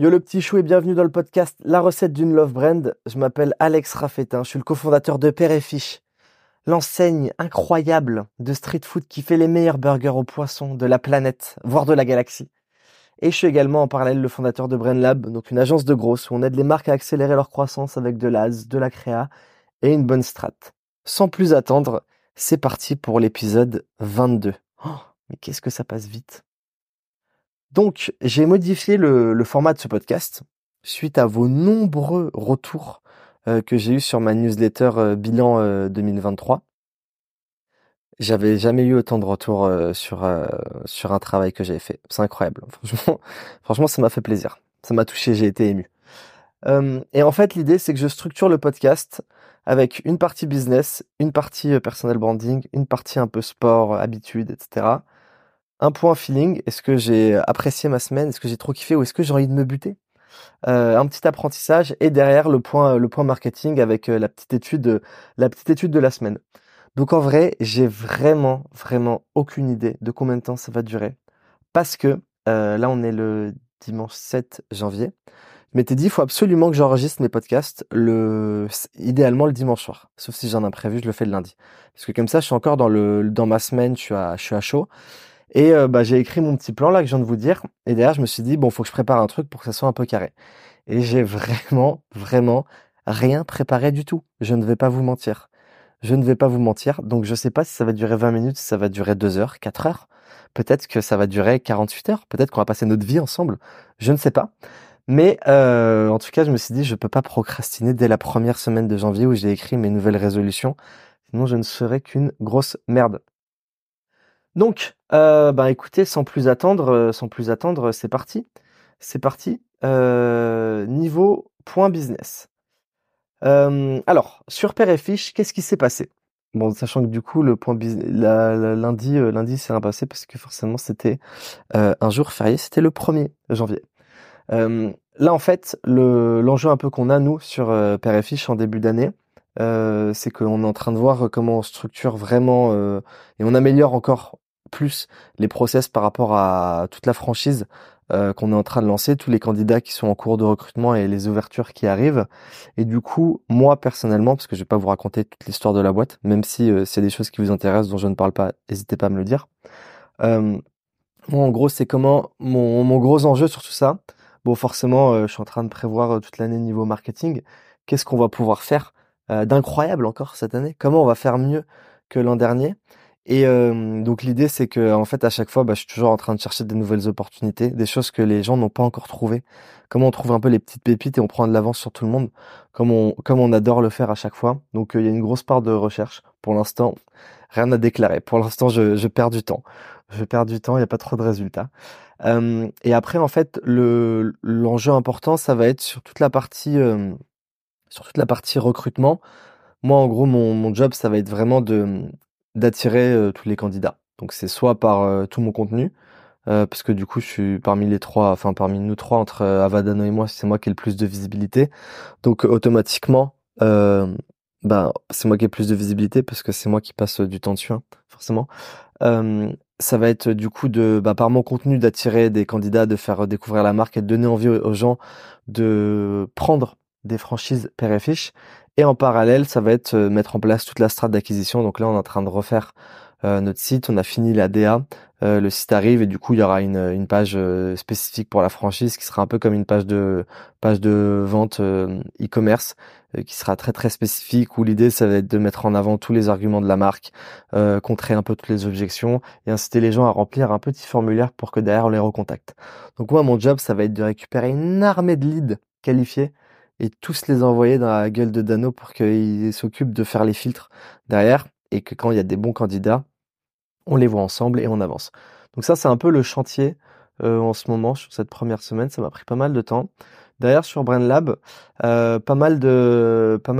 Yo le petit chou et bienvenue dans le podcast La recette d'une love brand. Je m'appelle Alex Raffetin, je suis le cofondateur de Père et Fiche, l'enseigne incroyable de street food qui fait les meilleurs burgers aux poissons de la planète, voire de la galaxie. Et je suis également en parallèle le fondateur de Brain Lab, donc une agence de grosses où on aide les marques à accélérer leur croissance avec de l'AS, de la créa et une bonne strat. Sans plus attendre, c'est parti pour l'épisode 22. Oh, mais qu'est-ce que ça passe vite donc, j'ai modifié le, format de ce podcast suite à vos nombreux retours euh, que j'ai eu sur ma newsletter euh, bilan 2023. Euh, J'avais jamais eu autant de retours sur un travail que j'avais fait. C'est incroyable. Franchement, franchement, ça m'a fait plaisir. Ça m'a touché. J'ai été ému. et en fait, l'idée, c'est que je structure le podcast avec une partie business, une partie personnel branding, une partie un peu sport, habitude, etc un point feeling. Est-ce que j'ai apprécié ma semaine? Est-ce que j'ai trop kiffé? Ou est-ce que j'ai envie de me buter? Euh, Un petit apprentissage et derrière le point le point marketing avec euh, la petite étude la petite étude de la semaine. Donc en vrai, j'ai vraiment vraiment aucune idée de combien de temps ça va durer parce que euh, là on est le dimanche 7 janvier. Je m'étais dit, il faut absolument que j'enregistre mes podcasts le, idéalement le dimanche soir. Sauf si j'ai un imprévu, je le fais le lundi. Parce que comme ça, je suis encore dans le, dans ma semaine, je suis à, je suis à chaud. Et euh, bah, j'ai écrit mon petit plan là que je viens de vous dire. Et derrière, je me suis dit, bon, faut que je prépare un truc pour que ça soit un peu carré. Et j'ai vraiment, vraiment rien préparé du tout. Je ne vais pas vous mentir. Je ne vais pas vous mentir. Donc, je sais pas si ça va durer 20 minutes, si ça va durer 2 heures, 4 heures. Peut-être que ça va durer 48 heures. Peut-être qu'on va passer notre vie ensemble. Je ne sais pas. Mais euh, en tout cas, je me suis dit, je peux pas procrastiner dès la première semaine de janvier où j'ai écrit mes nouvelles résolutions. Sinon, je ne serais qu'une grosse merde. Donc, euh, bah écoutez, sans plus attendre, euh, sans plus attendre, c'est parti. C'est parti. Euh, niveau point business. Euh, alors, sur Père et Fiche, qu'est-ce qui s'est passé? Bon, sachant que du coup, le point business, lundi, lundi, c'est rien passé parce que forcément, c'était un jour férié. C'était le 1er janvier. là, en fait, le l'enjeu un peu qu'on a nous sur Père et Fiche en début d'année, euh, c'est qu'on est en train de voir comment on structure vraiment euh, et on améliore encore plus les process par rapport à toute la franchise euh, qu'on est en train de lancer, tous les candidats qui sont en cours de recrutement et les ouvertures qui arrivent. Et du coup, moi personnellement, parce que je vais pas vous raconter toute l'histoire de la boîte, même si euh, a des choses qui vous intéressent dont je ne parle pas, n'hésitez pas à me le dire. moi, en gros, c'est comment mon, mon gros enjeu sur tout ça. Bon, forcément, je suis en train de prévoir toute l'année niveau marketing. Qu'est-ce qu'on va pouvoir faire euh, d'incroyable encore cette année? Comment on va faire mieux que l'an dernier? Et euh, donc l'idée c'est que en fait à chaque fois bah, je suis toujours en train de chercher des nouvelles opportunités, des choses que les gens n'ont pas encore trouvées. Comment on trouve un peu les petites pépites et on prend de l'avance sur tout le monde, comme on comme on adore le faire à chaque fois. Donc euh, il y a une grosse part de recherche. Pour l'instant, rien à déclarer. Pour l'instant, je, je perds du temps. Je perds du temps, il n'y a pas trop de résultats. et après en fait le l'enjeu important ça va être sur toute la partie sur toute la partie recrutement, moi, en gros, mon, mon job, ça va être vraiment de d'attirer euh, tous les candidats. Donc, c'est soit par euh, tout mon contenu, euh, parce que du coup, je suis parmi les trois, enfin parmi nous trois, entre Avadano et moi, c'est moi qui ai le plus de visibilité. Donc, automatiquement, bah, c'est moi qui ai plus de visibilité parce que c'est moi qui passe du temps dessus, hein, forcément. ça va être du coup de, bah, par mon contenu, d'attirer des candidats, de faire découvrir la marque et de donner envie aux gens de prendre des franchises père et en parallèle, ça va être euh, mettre en place toute la strate d'acquisition. Donc là, on est en train de refaire euh, notre site. On a fini la DA. Euh, le site arrive et du coup, il y aura une, une page spécifique pour la franchise qui sera un peu comme une page de page de vente e-commerce qui sera très très spécifique où l'idée ça va être de mettre en avant tous les arguments de la marque, contrer un peu toutes les objections et inciter les gens à remplir un petit formulaire pour que derrière on les recontacte. Donc moi mon job ça va être de récupérer une armée de leads qualifiés et tous les envoyer dans la gueule de Dano pour qu'ils s'occupent de faire les filtres derrière et que quand il y a des bons candidats, on les voit ensemble et on avance. Donc ça, c'est un peu le chantier euh, en ce moment sur cette première semaine. Ça m'a pris pas mal de temps. Derrière sur Brain Lab, euh, pas mal de pas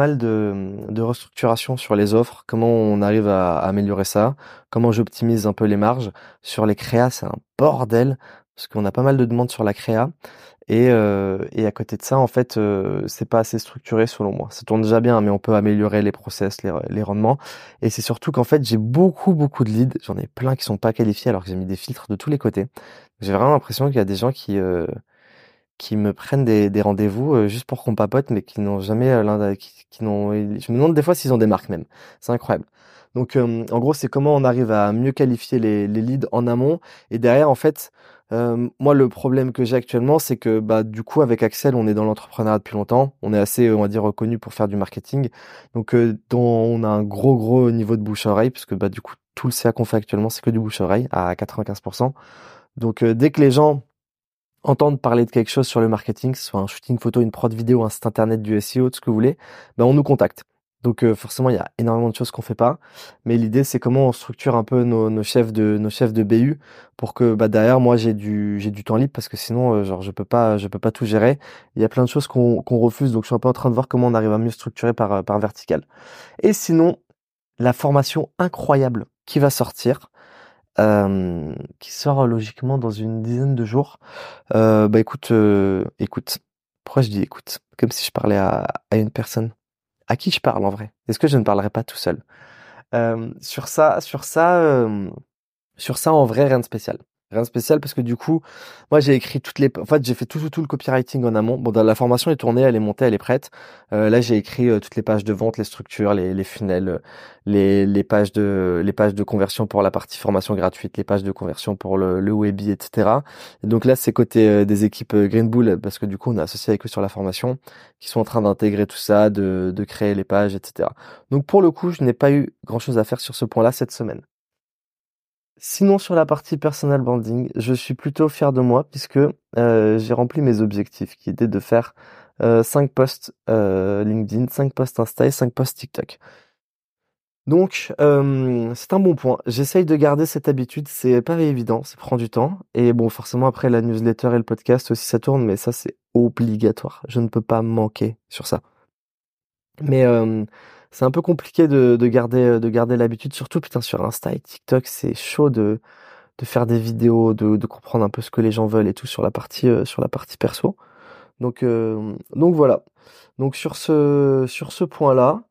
restructuration sur les offres. Comment on arrive à améliorer ça? Comment j'optimise un peu les marges? Sur les créas C'est un bordel parce qu'on a pas mal de demandes sur la créa. Et, euh, à côté de ça, en fait, euh, c'est pas assez structuré selon moi. Ça tourne déjà bien, mais on peut améliorer les process, les, rendements. Et c'est surtout qu'en fait, j'ai beaucoup, beaucoup de leads. J'en ai plein qui sont pas qualifiés alors que j'ai mis des filtres de tous les côtés. J'ai vraiment l'impression qu'il y a des gens qui, euh, me prennent des, rendez-vous juste pour qu'on papote, mais qui n'ont jamais l'un qui, qui n'ont. Je me demande des fois s'ils ont des marques même. C'est incroyable. Donc, en gros, c'est comment on arrive à mieux qualifier les, les leads en amont et derrière, en fait, euh, moi, le problème que j'ai actuellement, c'est que bah du coup, avec Axel, on est dans l'entrepreneuriat depuis longtemps. On est assez, on va dire, reconnu pour faire du marketing. Donc, euh, on a un gros gros niveau de bouche à oreille, puisque bah du coup, tout le CA qu'on fait actuellement, c'est que du bouche à oreille à 95%. Donc, dès que les gens entendent parler de quelque chose sur le marketing, que soit un shooting photo, une prod vidéo, un site internet, du SEO, tout ce que vous voulez, ben on nous contacte. Donc euh, forcément, il y a énormément de choses qu'on fait pas, mais l'idée c'est comment on structure un peu nos, chefs de nos chefs de BU pour que bah derrière moi j'ai du j'ai du temps libre parce que sinon euh, genre je peux pas je peux pas tout gérer. Il y a plein de choses qu'on qu'on refuse donc je suis un peu en train de voir comment on arrive à mieux structurer par par vertical. Et sinon la formation incroyable qui va sortir euh, qui sort logiquement dans une dizaine de jours. Euh, bah écoute, euh, écoute. Pourquoi je dis écoute? Comme si je parlais à, une personne. À qui je parle en vrai Est-ce que je ne parlerai pas tout seul? Euh, Sur ça, sur ça, euh, sur ça en vrai rien de spécial. Rien de spécial parce que du coup, moi j'ai écrit toutes les, en fait j'ai fait tout, tout, tout le copywriting en amont. Bon, la formation est tournée, elle est montée, elle est prête. Euh, là j'ai écrit euh, toutes les pages de vente, les structures, les, les funnels, les, les pages de, les pages de conversion pour la partie formation gratuite, les pages de conversion pour le, le Webi, etc. Et donc là c'est côté euh, des équipes euh, Green Bull parce que du coup on est associé avec eux sur la formation, qui sont en train d'intégrer tout ça, de, de créer les pages, etc. Donc pour le coup je n'ai pas eu grand chose à faire sur ce point-là cette semaine. Sinon, sur la partie personal branding, je suis plutôt fier de moi puisque euh, j'ai rempli mes objectifs qui étaient de faire euh, 5 posts euh, LinkedIn, 5 posts Insta et 5 posts TikTok. Donc, euh, c'est un bon point. J'essaye de garder cette habitude. C'est pas évident, ça prend du temps. Et bon, forcément, après la newsletter et le podcast aussi, ça tourne, mais ça, c'est obligatoire. Je ne peux pas manquer sur ça. Mais euh, c'est un peu compliqué de, de garder de garder l'habitude surtout putain sur Insta et TikTok c'est chaud de de faire des vidéos de, de comprendre un peu ce que les gens veulent et tout sur la partie euh, sur la partie perso. Donc euh, donc voilà. Donc sur ce sur ce point là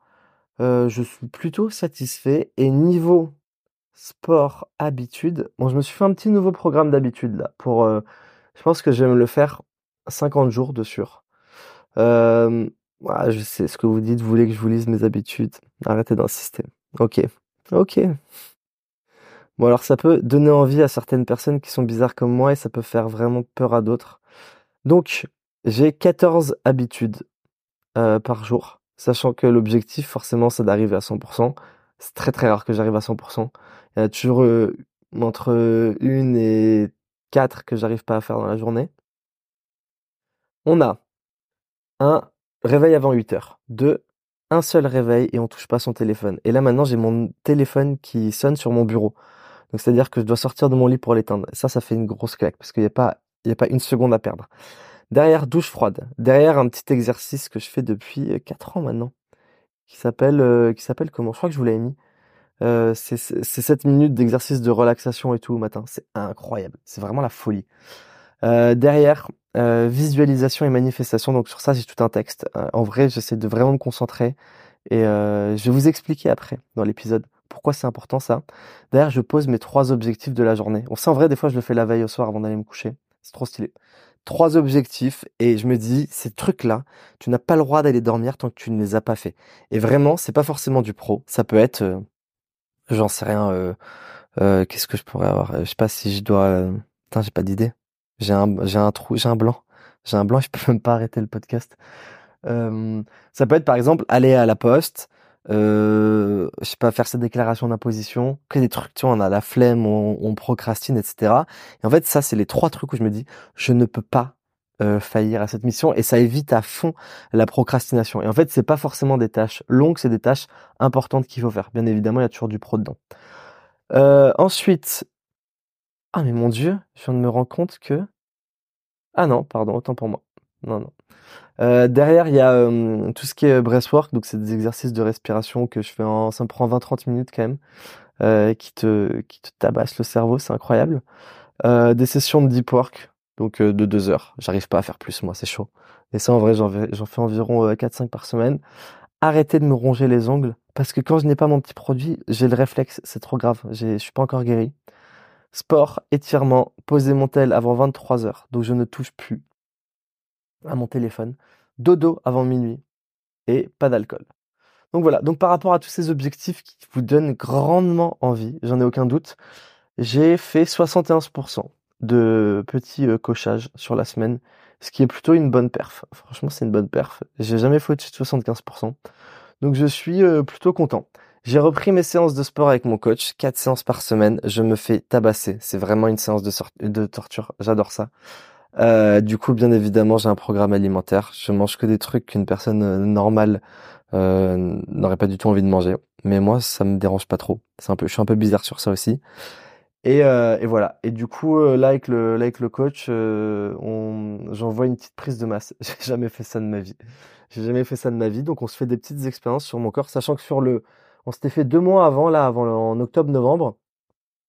euh, je suis plutôt satisfait et niveau sport habitude bon je me suis fait un petit nouveau programme d'habitude là pour euh, je pense que je vais me le faire 50 jours de sûr. Euh, Ouais, je sais ce que vous dites, vous voulez que je vous lise mes habitudes. Arrêtez d'insister. Ok. Ok. Bon, alors ça peut donner envie à certaines personnes qui sont bizarres comme moi et ça peut faire vraiment peur à d'autres. Donc, j'ai 14 habitudes euh, par jour, sachant que l'objectif, forcément, c'est d'arriver à 100%. C'est très très rare que j'arrive à 100%. Il y a toujours euh, entre une et quatre que j'arrive pas à faire dans la journée. On a un Réveil avant 8 heures. Deux, un seul réveil et on touche pas son téléphone. Et là maintenant j'ai mon téléphone qui sonne sur mon bureau. Donc c'est-à-dire que je dois sortir de mon lit pour l'éteindre. Ça, ça fait une grosse claque parce qu'il n'y a pas, a pas une seconde à perdre. Derrière douche froide. Derrière un petit exercice que je fais depuis 4 ans maintenant, qui s'appelle, euh, qui s'appelle comment? Je crois que je vous l'avais mis. Euh, c'est 7 minutes d'exercice de relaxation et tout au matin. C'est incroyable. C'est vraiment la folie. Euh, derrière, euh, visualisation et manifestation. Donc sur ça, j'ai tout un texte. Euh, en vrai, j'essaie de vraiment me concentrer et euh, je vais vous expliquer après dans l'épisode pourquoi c'est important ça. D'ailleurs, je pose mes trois objectifs de la journée. On sait en vrai, des fois, je le fais la veille au soir avant d'aller me coucher. C'est trop stylé. Trois objectifs et je me dis ces trucs-là, tu n'as pas le droit d'aller dormir tant que tu ne les as pas fait. Et vraiment, c'est pas forcément du pro. Ça peut être, j'en sais rien. Qu'est-ce que je pourrais avoir? Je sais pas si je dois. Putain, j'ai pas d'idée. J'ai un, j'ai un trou, j'ai un blanc. J'ai un blanc, je peux même pas arrêter le podcast. Euh, ça peut être par exemple aller à la poste, euh, je sais pas, faire sa déclaration d'imposition, que des trucs, tu vois, on a la flemme, on, procrastine, etc. Et en fait, ça, c'est les trois trucs où je me dis, je ne peux pas euh, faillir à cette mission et ça évite à fond la procrastination. Et en fait, c'est pas forcément des tâches longues, c'est des tâches importantes qu'il faut faire. Bien évidemment, il y a toujours du pro dedans. Euh, ensuite, ah mais mon Dieu, je viens de me rendre compte que ah non, pardon, autant pour moi. Non, non. Euh, derrière, il y a tout ce qui est breathwork, donc c'est des exercices de respiration que je fais en, ça me prend 20-30 minutes quand même, euh, qui te, qui le cerveau, c'est incroyable. Euh, des sessions de deep work, donc de deux heures. J'arrive pas à faire plus, moi, c'est chaud. Et ça, en vrai, j'en j'en fais environ 4-5 par semaine. Arrêtez de me ronger les ongles, parce que quand je n'ai pas mon petit produit, j'ai le réflexe, c'est trop grave. Je suis pas encore guéri. Sport, étirement, poser mon tel avant 23 heures, donc je ne touche plus. à mon téléphone, dodo avant minuit et pas d'alcool. Donc voilà, donc par rapport à tous ces objectifs qui vous donnent grandement envie, j'en ai aucun doute, j'ai fait 71% de petits euh, cochages sur la semaine, ce qui est plutôt une bonne perf. Franchement, c'est une bonne perf. J'ai jamais de 75%. Donc je suis euh, plutôt content. J'ai repris mes séances de sport avec mon coach, quatre séances par semaine. Je me fais tabasser. C'est vraiment une séance de, de torture. J'adore ça. Euh, du coup, bien évidemment, j'ai un programme alimentaire. Je mange que des trucs qu'une personne euh, normale euh, n'aurait pas du tout envie de manger. Mais moi, ça me dérange pas trop. C'est un peu, je suis un peu bizarre sur ça aussi. Et, euh, et voilà. Et du coup, euh, là avec le, là avec le coach, euh, on, j'envoie une petite prise de masse. J'ai jamais fait ça de ma vie. J'ai jamais fait ça de ma vie. Donc on se fait des petites expériences sur mon corps, sachant que sur le, on s'était fait deux mois avant, là, avant en octobre-novembre.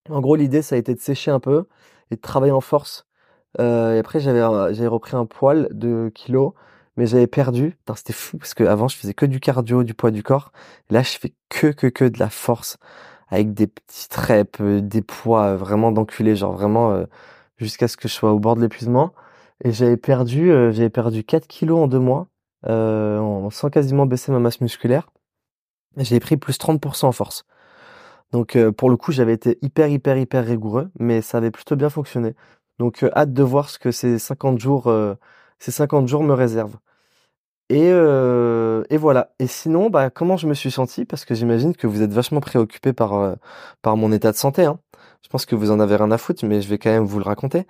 En gros, l'idée, ça a été de sécher un peu et de travailler en force. Euh, et après, j'avais, repris un poil de kilos, mais j'avais perdu. C'était fou parce que avant, je faisais que du cardio, du poids du corps. là, je fais que, que, que de la force avec des petits reps, euh, des poids euh, vraiment d'enculé, genre vraiment jusqu'à ce que je sois au bord de l'épuisement. Et j'avais perdu, perdu 4 kilos en deux mois, sans quasiment baisser ma masse musculaire. J'avais pris plus 30% en force. Donc pour le coup, j'avais été hyper, hyper, hyper rigoureux, mais ça avait plutôt bien fonctionné. Donc hâte de voir ce que ces 50 jours, ces 50 jours me réservent. Et, euh, voilà. Et sinon, bah, comment je me suis senti? Parce que j'imagine que vous êtes vachement préoccupé par, euh, par mon état de santé. Hein. Je pense que vous en avez rien à foutre, mais je vais quand même vous le raconter.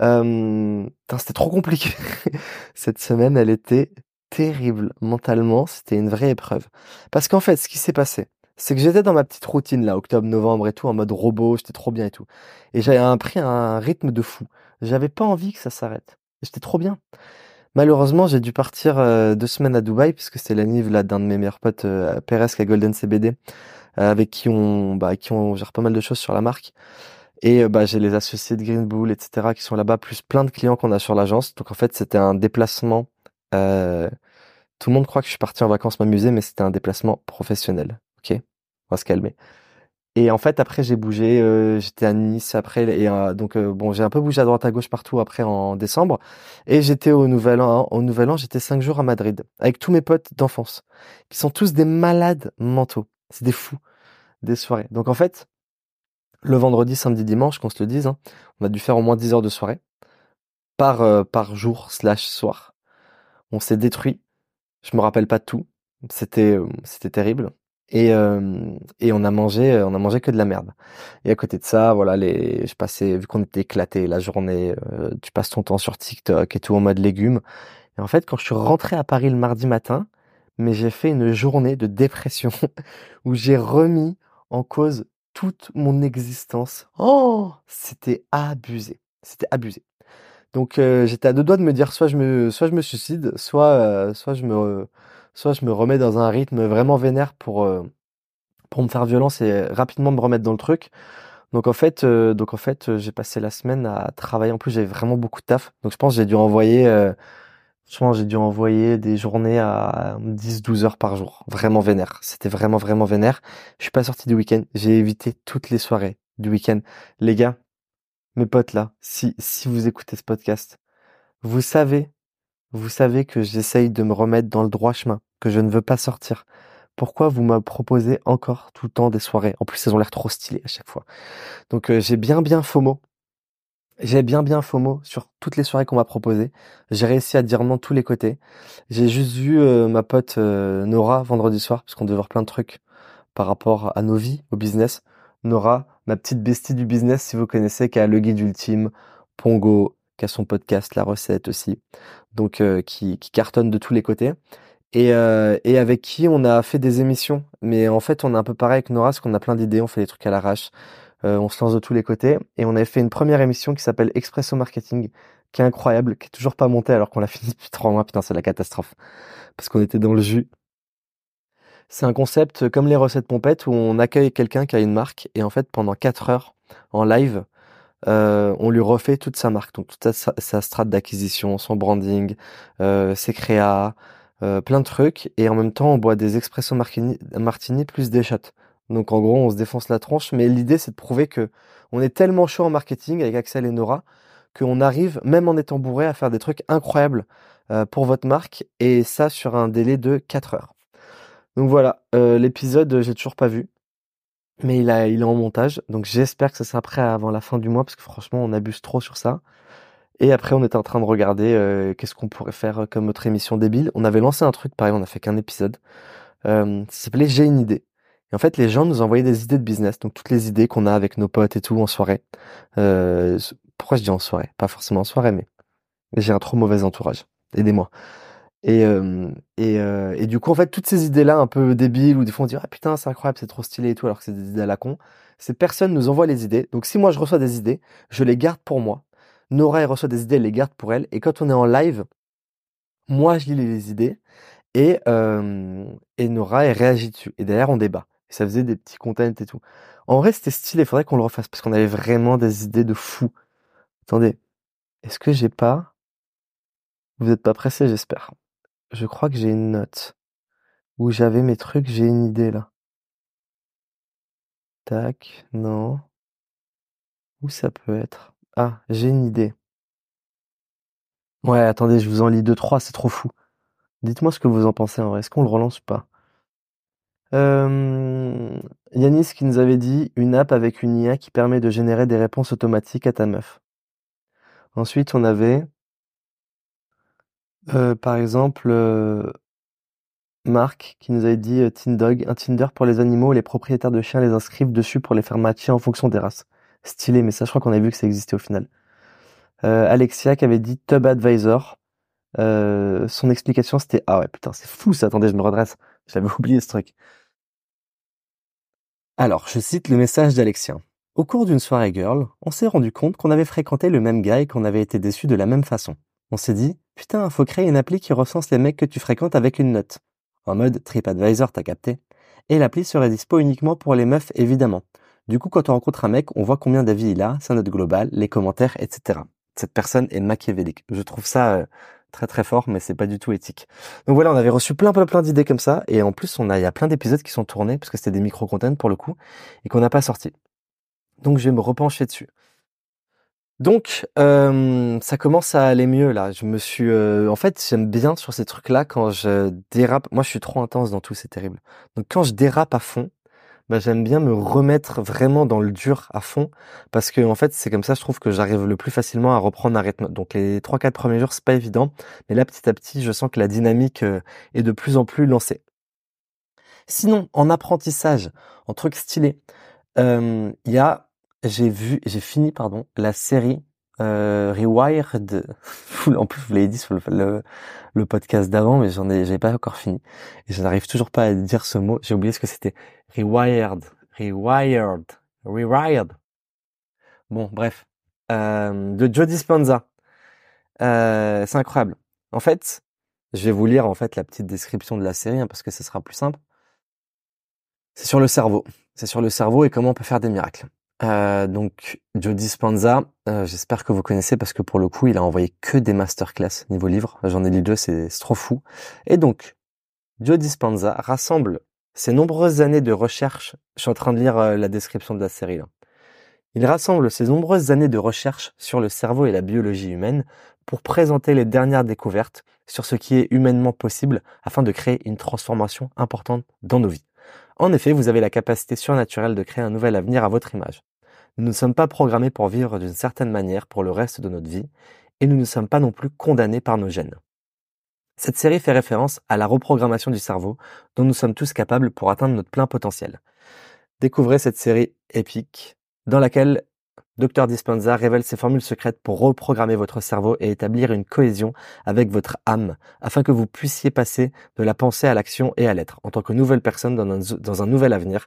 Euh, c'était trop compliqué. Cette semaine, elle était terrible mentalement. C'était une vraie épreuve. Parce qu'en fait, ce qui s'est passé, c'est que j'étais dans ma petite routine là, octobre, novembre et tout, en mode robot. J'étais trop bien et tout. Et j'avais pris un rythme de fou. J'avais pas envie que ça s'arrête. J'étais trop bien. Malheureusement, j'ai dû partir euh, deux semaines à Dubaï puisque c'était l'anniv là d'un de mes meilleurs potes, euh, Perez, à Golden CBD, euh, avec qui on, bah, qui on gère pas mal de choses sur la marque. Et bah, j'ai les associés de Green Bull, etc., qui sont là-bas, plus plein de clients qu'on a sur l'agence. Donc en fait, c'était un déplacement. Tout le monde croit que je suis parti en vacances m'amuser, mais c'était un déplacement professionnel. Ok, on va se calmer. Et en fait, après, j'ai bougé. Euh, j'étais à Nice après, et euh, donc euh, bon, j'ai un peu bougé à droite à gauche partout après en décembre. Et j'étais au Nouvel An. Au Nouvel An, j'étais cinq jours à Madrid avec tous mes potes d'enfance, qui sont tous des malades mentaux. C'est des fous, des soirées. Donc en fait, le vendredi, samedi, dimanche, qu'on se le dise, hein, on a dû faire au moins 10 heures de soirée par par jour slash soir. On s'est détruit. Je me rappelle pas tout. C'était c'était terrible. Et et on a mangé on a mangé que de la merde. Et à côté de ça voilà les je passais vu qu'on était éclaté la journée tu passes ton temps sur TikTok et tout en mode légumes. Et en fait quand je suis rentré à Paris le mardi matin mais j'ai fait une journée de dépression où j'ai remis en cause toute mon existence. Oh! C'était abusé. C'était abusé donc j'étais à deux doigts de me dire soit je me soit je me suicide soit soit je me soit je me remets dans un rythme vraiment vénère pour euh, pour me faire violence et rapidement me remettre dans le truc. Donc en fait, euh, donc en fait, euh, j'ai passé la semaine à travailler. En plus, j'avais vraiment beaucoup de taf. Donc je pense j'ai dû envoyer, je pense j'ai dû envoyer des journées à 10-12 heures par jour. Vraiment vénère. C'était vraiment vraiment vénère. Je suis pas sorti du week-end. J'ai évité toutes les soirées du week-end. Les gars, mes potes là, si si vous écoutez ce podcast, vous savez vous savez que j'essaye de me remettre dans le droit chemin, que je ne veux pas sortir. Pourquoi vous me proposez encore tout le temps des soirées? En plus, elles ont l'air trop stylées à chaque fois. Donc euh, j'ai bien bien FOMO. J'ai bien bien FOMO sur toutes les soirées qu'on m'a proposées. J'ai réussi à dire non tous les côtés. J'ai juste vu euh, ma pote euh, Nora vendredi soir, parce qu'on devait voir plein de trucs par rapport à nos vies, au business. Nora, ma petite bestie du business, si vous connaissez, qui a le guide ultime, Pongo, qui a son podcast La Recette aussi, donc euh, qui, cartonne de tous les côtés. Et, euh, et, avec qui on a fait des émissions. Mais en fait, on est un peu pareil avec Nora, parce qu'on a plein d'idées, on fait des trucs à l'arrache, euh, on se lance de tous les côtés. Et on avait fait une première émission qui s'appelle Expresso Marketing, qui est incroyable, qui est toujours pas montée alors qu'on l'a fini depuis trois mois. Putain, c'est la catastrophe. Parce qu'on était dans le jus. C'est un concept comme les recettes pompettes où on accueille quelqu'un qui a une marque et en fait pendant quatre heures en live, euh, on lui refait toute sa marque, donc toute sa, sa strate d'acquisition, son branding, euh, ses créas, euh, plein de trucs, et en même temps on boit des expressos martini, plus des shots. Donc en gros on se défonce la tronche, mais l'idée c'est de prouver que on est tellement chaud en marketing avec Axel et Nora qu'on arrive, même en étant bourré, à faire des trucs incroyables euh, pour votre marque, et ça sur un délai de 4 heures. Donc voilà, euh, l'épisode, j'ai toujours pas vu, mais il, est en montage, donc j'espère que ça sera prêt avant la fin du mois, parce que franchement, on abuse trop sur ça. Et après, on était en train de regarder euh, qu'est-ce qu'on pourrait faire comme autre émission débile. On avait lancé un truc, pareil, on a fait qu'un épisode. Euh, ça s'appelait J'ai une idée. Et en fait, les gens nous envoyaient des idées de business, donc toutes les idées qu'on a avec nos potes et tout en soirée. Euh, pourquoi je dis en soirée? Pas forcément en soirée, mais j'ai un trop mauvais entourage. Aidez-moi. Et, euh, et, euh, et, du coup, en fait, toutes ces idées-là, un peu débiles, où des fois on dit ah putain c'est incroyable, c'est trop stylé et tout, alors que c'est des idées à la con. Ces personnes nous envoient les idées. Donc si moi je reçois des idées, je les garde pour moi. Nora elle reçoit des idées, elle les garde pour elle. Et quand on est en live, moi je lis les idées et, euh, et Nora elle réagit dessus. Et derrière on débat ça faisait des petits contents et tout. En vrai, c'était stylé, il faudrait qu'on le refasse parce qu'on avait vraiment des idées de fou. Attendez, est-ce que j'ai pas? Vous êtes pas pressé, j'espère. Je crois que j'ai une note où j'avais mes trucs, j'ai une idée là. Tac, non. Où ça peut être? Ah, j'ai une idée. Ouais, attendez, je vous en lis deux, trois, c'est trop fou. Dites-moi ce que vous en pensez en vrai. Est-ce qu'on le relance pas? Euh, Yanis qui nous avait dit une app avec une IA qui permet de générer des réponses automatiques à ta meuf. Ensuite, on avait, euh, par exemple, euh, Marc qui nous avait dit euh, Tindog, un Tinder pour les animaux, les propriétaires de chiens les inscrivent dessus pour les faire matcher en fonction des races. Stylé, mais ça, je crois qu'on a vu que ça existait au final. Alexia qui avait dit Tub Advisor. son explication, c'était ah ouais putain, c'est fou ça. Attendez, je me redresse. J'avais oublié ce truc. Alors, je cite le message d'Alexien. Au cours d'une soirée girl, on s'est rendu compte qu'on avait fréquenté le même gars et qu'on avait été déçus de la même façon. On s'est dit, putain, faut créer une appli qui recense les mecs que tu fréquentes avec une note. En mode TripAdvisor, t'as capté. Et l'appli serait dispo uniquement pour les meufs, évidemment. Du coup, quand on rencontre un mec, on voit combien d'avis il a, sa note globale, les commentaires, etc. Cette personne est machiavélique. Je trouve ça euh, très très fort, mais c'est pas du tout éthique. Donc voilà, on avait reçu plein plein plein d'idées comme ça, et en plus on a, il y a plein d'épisodes qui sont tournés parce que c'était des micro content pour le coup et qu'on n'a pas sorti. Donc je vais me repencher dessus. Donc euh, ça commence à aller mieux là. Je me suis, euh, en fait, j'aime bien sur ces trucs-là quand je dérape. Moi, je suis trop intense dans tout, c'est terrible. Donc quand je dérape à fond, bah, j'aime bien me remettre vraiment dans le dur à fond parce que en fait c'est comme ça je trouve que j'arrive le plus facilement à reprendre un rythme. Donc les trois quatre premiers jours c'est pas évident, mais là petit à petit je sens que la dynamique euh, est de plus en plus lancée. Sinon en apprentissage, en truc stylé, euh, il y a j'ai vu j'ai fini pardon la série euh, Rewired. en plus, vous l'avez dit sur le, podcast d'avant, mais j'en ai, j'ai pas encore fini. Et je n'arrive toujours pas à dire ce mot. J'ai oublié ce que c'était. Rewired. Rewired. Rewired. Bon, bref. Euh, de Joe Dispenza. Euh, c'est incroyable. En fait, je vais vous lire en fait la petite description de la série hein, parce que ce sera plus simple. C'est sur le cerveau. C'est sur le cerveau et comment on peut faire des miracles. Euh, donc Joe Dispenza, euh, j'espère que vous connaissez parce que pour le coup, il a envoyé que des masterclass niveau livre. J'en ai lu deux, c'est trop fou. Et donc, Joe Dispenza rassemble ses nombreuses années de recherche. Je suis en train de lire euh, la description de la série là. Il rassemble ses nombreuses années de recherche sur le cerveau et la biologie humaine pour présenter les dernières découvertes sur ce qui est humainement possible afin de créer une transformation importante dans nos vies. En effet, vous avez la capacité surnaturelle de créer un nouvel avenir à votre image. Nous ne sommes pas programmés pour vivre d'une certaine manière pour le reste de notre vie, et nous ne sommes pas non plus condamnés par nos gènes. Cette série fait référence à la reprogrammation du cerveau dont nous sommes tous capables pour atteindre notre plein potentiel. Découvrez cette série épique dans laquelle Dr Dispenza révèle ses formules secrètes pour reprogrammer votre cerveau et établir une cohésion avec votre âme afin que vous puissiez passer de la pensée à l'action et à l'être en tant que nouvelle personne dans un, nouvel avenir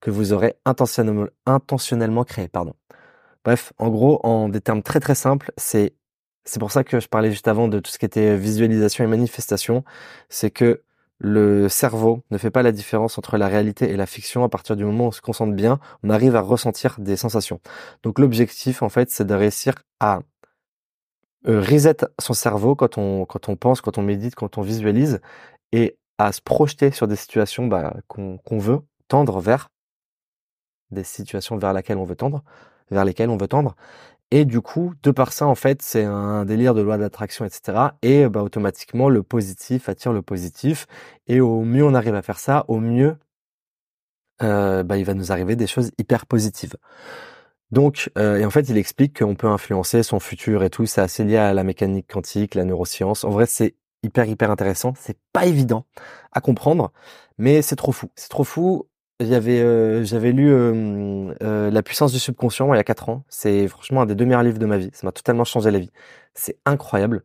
que vous aurez intentionnellement, intentionnellement créé. Bref, en gros, en des termes très très simples, c'est c'est pour ça que je parlais juste avant de tout ce qui était visualisation et manifestation, c'est que le cerveau ne fait pas la différence entre la réalité et la fiction. À partir du moment où on se concentre bien, on arrive à ressentir des sensations. Donc l'objectif, en fait, c'est de réussir à euh, reset son cerveau quand on quand on pense, quand on médite, quand on visualise, et à se projeter sur des situations bah, qu'on veut tendre vers des situations vers laquelle on veut tendre, vers lesquelles on veut tendre, Et du coup, de par ça, en fait, c'est un délire de loi d'attraction, etc. Et bah, automatiquement, le positif attire le positif. Et au mieux on arrive à faire ça, au mieux euh, bah, il va nous arriver des choses hyper positives. Donc, euh, et en fait, il explique qu'on peut influencer son futur et tout. C'est assez lié à la mécanique quantique, la neuroscience. En vrai, c'est hyper hyper intéressant. C'est pas évident à comprendre, mais c'est trop fou. C'est trop fou. J'avais euh, j'avais lu euh, La puissance du subconscient il y a quatre ans. C'est franchement un des deux meilleurs livres de ma vie. Ça m'a totalement changé la vie. C'est incroyable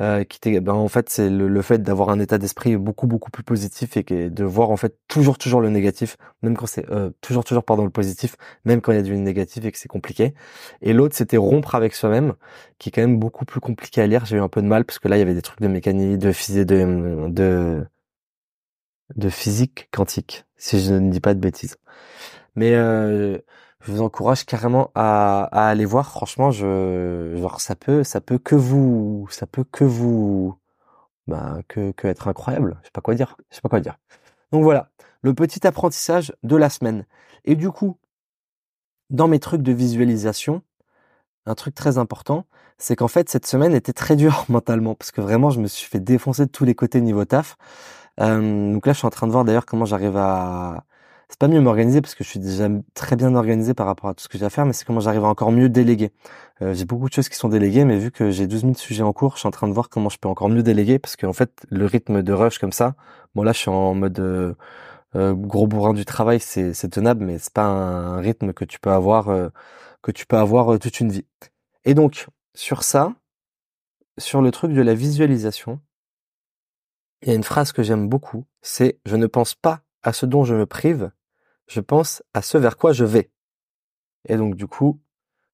euh, qui ben, en fait, c'est le, fait d'avoir un état d'esprit beaucoup beaucoup plus positif et de voir en fait toujours toujours le négatif, même quand c'est euh, toujours toujours pardon le positif, même quand il y a du négatif et que c'est compliqué. Et l'autre, c'était rompre avec soi-même, qui est quand même beaucoup plus compliqué à lire. J'ai eu un peu de mal parce que là, il y avait des trucs de mécanique, de physique, de, de de physique quantique, si je ne dis pas de bêtises. Mais euh, je vous encourage carrément à, à aller voir. Franchement, je, genre, ça peut, ça peut que vous, ça peut que vous, bah, que, que être incroyable. Je sais pas quoi dire. Je sais pas quoi dire. Donc voilà, le petit apprentissage de la semaine. Et du coup, dans mes trucs de visualisation, un truc très important, c'est qu'en fait cette semaine était très dure mentalement parce que vraiment je me suis fait défoncer de tous les côtés niveau taf. Euh, donc là, je suis en train de voir d'ailleurs comment j'arrive à c'est pas mieux m'organiser parce que je suis déjà très bien organisé par rapport à tout ce que j'ai à faire, mais c'est comment j'arrive à encore mieux déléguer. Euh, j'ai beaucoup de choses qui sont déléguées, mais vu que j'ai 12 000 sujets en cours, je suis en train de voir comment je peux encore mieux déléguer parce qu'en fait, le rythme de rush comme ça, bon là, je suis en mode euh, euh, gros bourrin du travail, c'est, tenable, mais c'est pas un, rythme que tu peux avoir, que tu peux avoir toute une vie. Et donc, sur ça, sur le truc de la visualisation, il y a une phrase que j'aime beaucoup, c'est je ne pense pas à ce dont je me prive, je pense à ce vers quoi je vais. Et donc du coup,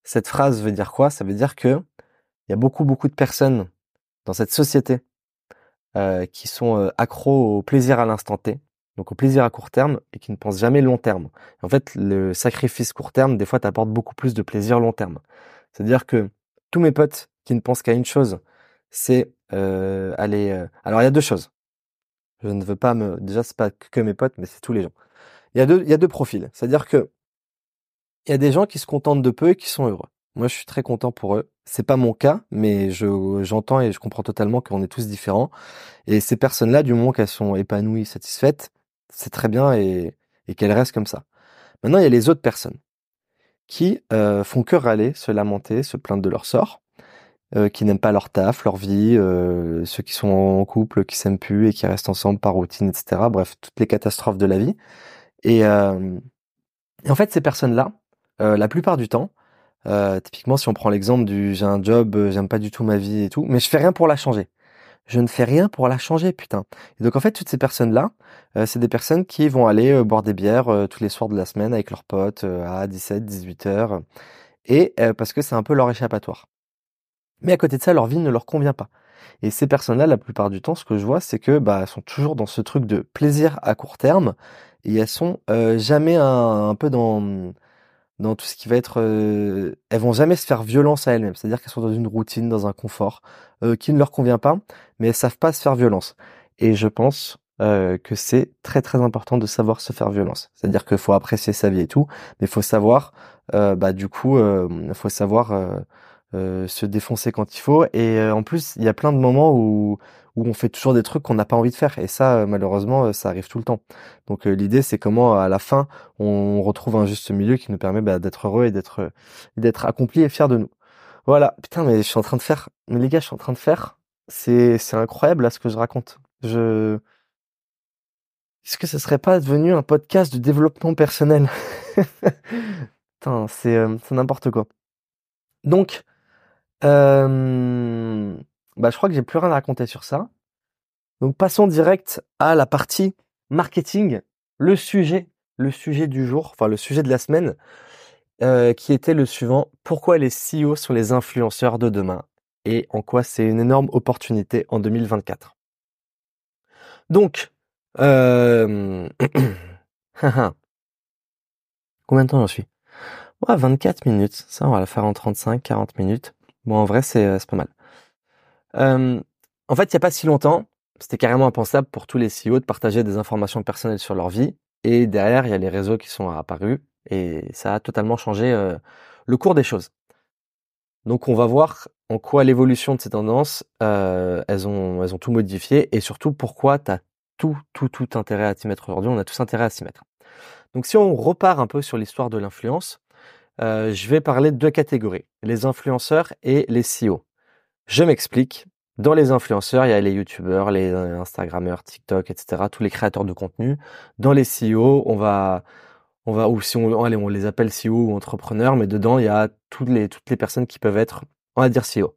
cette phrase veut dire quoi? Ça veut dire que il y a beaucoup beaucoup de personnes dans cette société euh, qui sont euh, accros au plaisir à l'instant T, donc au plaisir à court terme et qui ne pensent jamais long terme. En fait, le sacrifice court terme des fois t'apporte beaucoup plus de plaisir long terme. C'est-à-dire que tous mes potes qui ne pensent qu'à une chose, c'est euh, aller. Euh, alors il y a deux choses. Je ne veux pas me. Déjà c'est pas que mes potes, mais c'est tous les gens. Il y a deux, il y a deux profils. C'est-à-dire que il y a des gens qui se contentent de peu et qui sont heureux. Moi, je suis très content pour eux. C'est pas mon cas, mais je j'entends et je comprends totalement qu'on est tous différents. Et ces personnes-là, du moment qu'elles sont épanouies, satisfaites, c'est très bien et, et qu'elles restent comme ça. Maintenant, il y a les autres personnes qui euh, font que râler, se lamenter, se plaindre de leur sort, euh, qui n'aiment pas leur taf, leur vie, euh, ceux qui sont en couple, qui s'aiment plus et qui restent ensemble par routine, etc. Bref, toutes les catastrophes de la vie. Et, euh, en fait, ces personnes-là, euh, la plupart du temps, euh, typiquement si on prend l'exemple du j'ai un job, euh, j'aime pas du tout ma vie et tout, mais je fais rien pour la changer. Je ne fais rien pour la changer, putain. Et donc en fait, toutes ces personnes-là, c'est des personnes qui vont aller boire des bières tous les soirs de la semaine avec leurs potes à 17, 18 heures, et parce que c'est un peu leur échappatoire. Mais à côté de ça, leur vie ne leur convient pas. Et ces personnes-là, la plupart du temps, ce que je vois, c'est que bah, elles sont toujours dans ce truc de plaisir à court terme et elles sont euh, jamais un, peu dans dans tout ce qui va être euh, elles vont jamais se faire violence à elles-mêmes. C'est-à-dire qu'elles sont dans une routine dans un confort euh, qui ne leur convient pas mais elles savent pas se faire violence. Et je pense que c'est très très important de savoir se faire violence. C'est-à-dire qu'il faut apprécier sa vie et tout mais il faut savoir bah du coup il faut savoir se défoncer quand il faut et en plus il y a plein de moments où où on fait toujours des trucs qu'on n'a pas envie de faire. Et ça, euh, malheureusement, euh, ça arrive tout le temps. Donc euh, l'idée, c'est comment à la fin, on retrouve un juste milieu qui nous permet bah, d'être heureux et d'être d'être accompli et fier de nous. Voilà. Putain, mais je suis en train de faire. Mais les gars, je suis en train de faire. C'est c'est incroyable là ce que je raconte. Je est-ce que ce serait pas devenu un podcast de développement personnel? Putain, c'est n'importe quoi. Donc, euh, bah, je crois que j'ai plus rien à raconter sur ça. Donc passons direct à la partie marketing, le sujet, le sujet du jour, enfin le sujet de la semaine, euh, qui était le suivant pourquoi les CEO sont les influenceurs de demain et en quoi c'est une énorme opportunité en 2024. Donc, euh... combien de temps j'en suis? Ouais, 24 minutes. Ça, on va le faire en 35, 40 minutes. Bon, en vrai, c'est euh, pas mal. En fait, il n'y a pas si longtemps, c'était carrément impensable pour tous les CEO de partager des informations personnelles sur leur vie. Et derrière, il y a les réseaux qui sont apparus et ça a totalement changé euh, le cours des choses. Donc on va voir en quoi l'évolution de ces tendances, euh, elles, ont, elles ont tout modifié et surtout pourquoi tu as tout, tout, tout intérêt à t'y mettre aujourd'hui. On a tous intérêt à s'y mettre. Donc si on repart un peu sur l'histoire de l'influence, euh, je vais parler de deux catégories, les influenceurs et les CEO. Je m'explique. Dans les influenceurs, il y a les youtubeurs, les instagrammeurs, TikTok, etc., tous les créateurs de contenu. Dans les CEO, on va, on va, ou si on, allez, on les appelle CEO ou entrepreneurs, mais dedans, il y a toutes les, toutes les personnes qui peuvent être, on va dire CEO.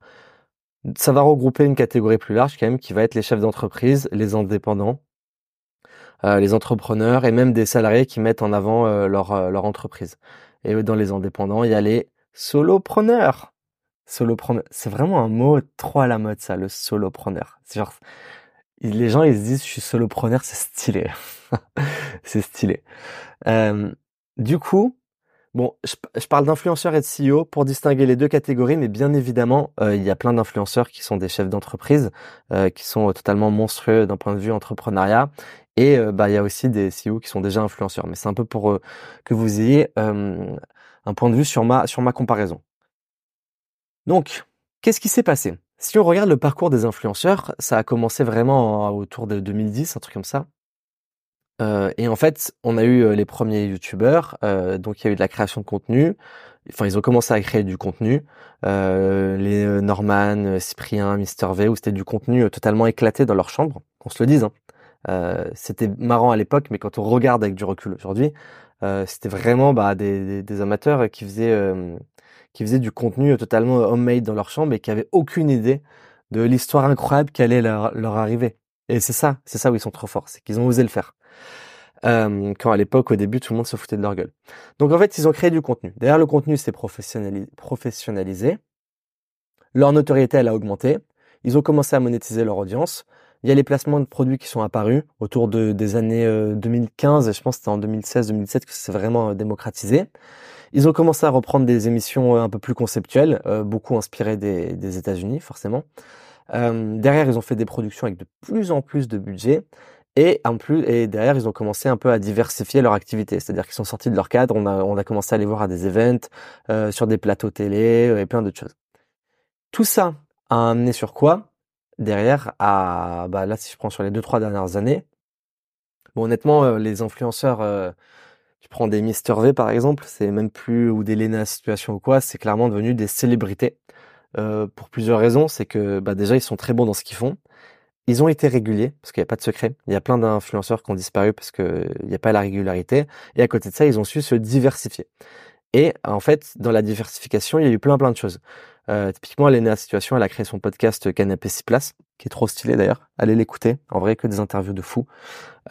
Ça va regrouper une catégorie plus large quand même, qui va être les chefs d'entreprise, les indépendants, euh, les entrepreneurs et même des salariés qui mettent en avant euh, leur, euh, leur entreprise. Et dans les indépendants, il y a les solopreneurs. Solopreneur, c'est vraiment un mot trop à la mode ça, le solopreneur. C'est genre, les gens ils se disent je suis solopreneur, c'est stylé, c'est stylé. Euh, du coup, bon, je, parle d'influenceurs et de CEO pour distinguer les deux catégories, mais bien évidemment, euh, il y a plein d'influenceurs qui sont des chefs d'entreprise, euh, qui sont totalement monstrueux d'un point de vue entrepreneuriat, et euh, bah il y a aussi des CEO qui sont déjà influenceurs. Mais c'est un peu pour euh, que vous ayez euh, un point de vue sur ma sur ma comparaison. Donc, qu'est-ce qui s'est passé? Si on regarde le parcours des influenceurs, ça a commencé vraiment autour de 2010, un truc comme ça. Euh, et en fait, on a eu les premiers youtubeurs, euh, donc il y a eu de la création de contenu. Enfin, ils ont commencé à créer du contenu. Euh, les Norman, Cyprien, Mister V, où c'était du contenu totalement éclaté dans leur chambre. On se le dise. Hein. Euh, c'était marrant à l'époque, mais quand on regarde avec du recul aujourd'hui, euh, c'était vraiment bah, des, des, amateurs qui faisaient, euh, qui faisaient du contenu totalement homemade dans leur chambre et qui avaient aucune idée de l'histoire incroyable qui allait leur, leur arriver. Et c'est ça, c'est ça où ils sont trop forts, c'est qu'ils ont osé le faire. Euh, quand à l'époque, au début, tout le monde se foutait de leur gueule. Donc en fait, ils ont créé du contenu. Derrière le contenu s'est professionnalisé. Leur notoriété, elle a augmenté. Ils ont commencé à monétiser leur audience. Il y a les placements de produits qui sont apparus autour de, des années 2015, euh, et je pense que c'était en 2016-2017 que c'est vraiment euh, démocratisé. Ils ont commencé à reprendre des émissions euh, un peu plus conceptuelles, beaucoup inspirées des, États-Unis forcément. Derrière, ils ont fait des productions avec de plus en plus de budget. Et en plus, et derrière, ils ont commencé un peu à diversifier leur activité. C'est-à-dire qu'ils sont sortis de leur cadre. On a, on a commencé à les voir à des events, euh, sur des plateaux télé et plein d'autres choses. Tout ça a amené sur quoi? Derrière à bah là si je prends sur les deux trois dernières années bon honnêtement euh, les influenceurs euh, tu prends des Mister V par exemple c'est même plus ou des Lena situation ou quoi c'est clairement devenu des célébrités euh, pour plusieurs raisons c'est que bah déjà ils sont très bons dans ce qu'ils font ils ont été réguliers parce qu'il n'y a pas de secret il y a plein d'influenceurs qui ont disparu parce que il n'y a pas la régularité et à côté de ça ils ont su se diversifier et en fait dans la diversification il y a eu plein plein de choses euh, typiquement, elle est née à situation, elle a créé son podcast Canapé 6 places, qui est trop stylé d'ailleurs. Allez l'écouter, en vrai que des interviews de fous.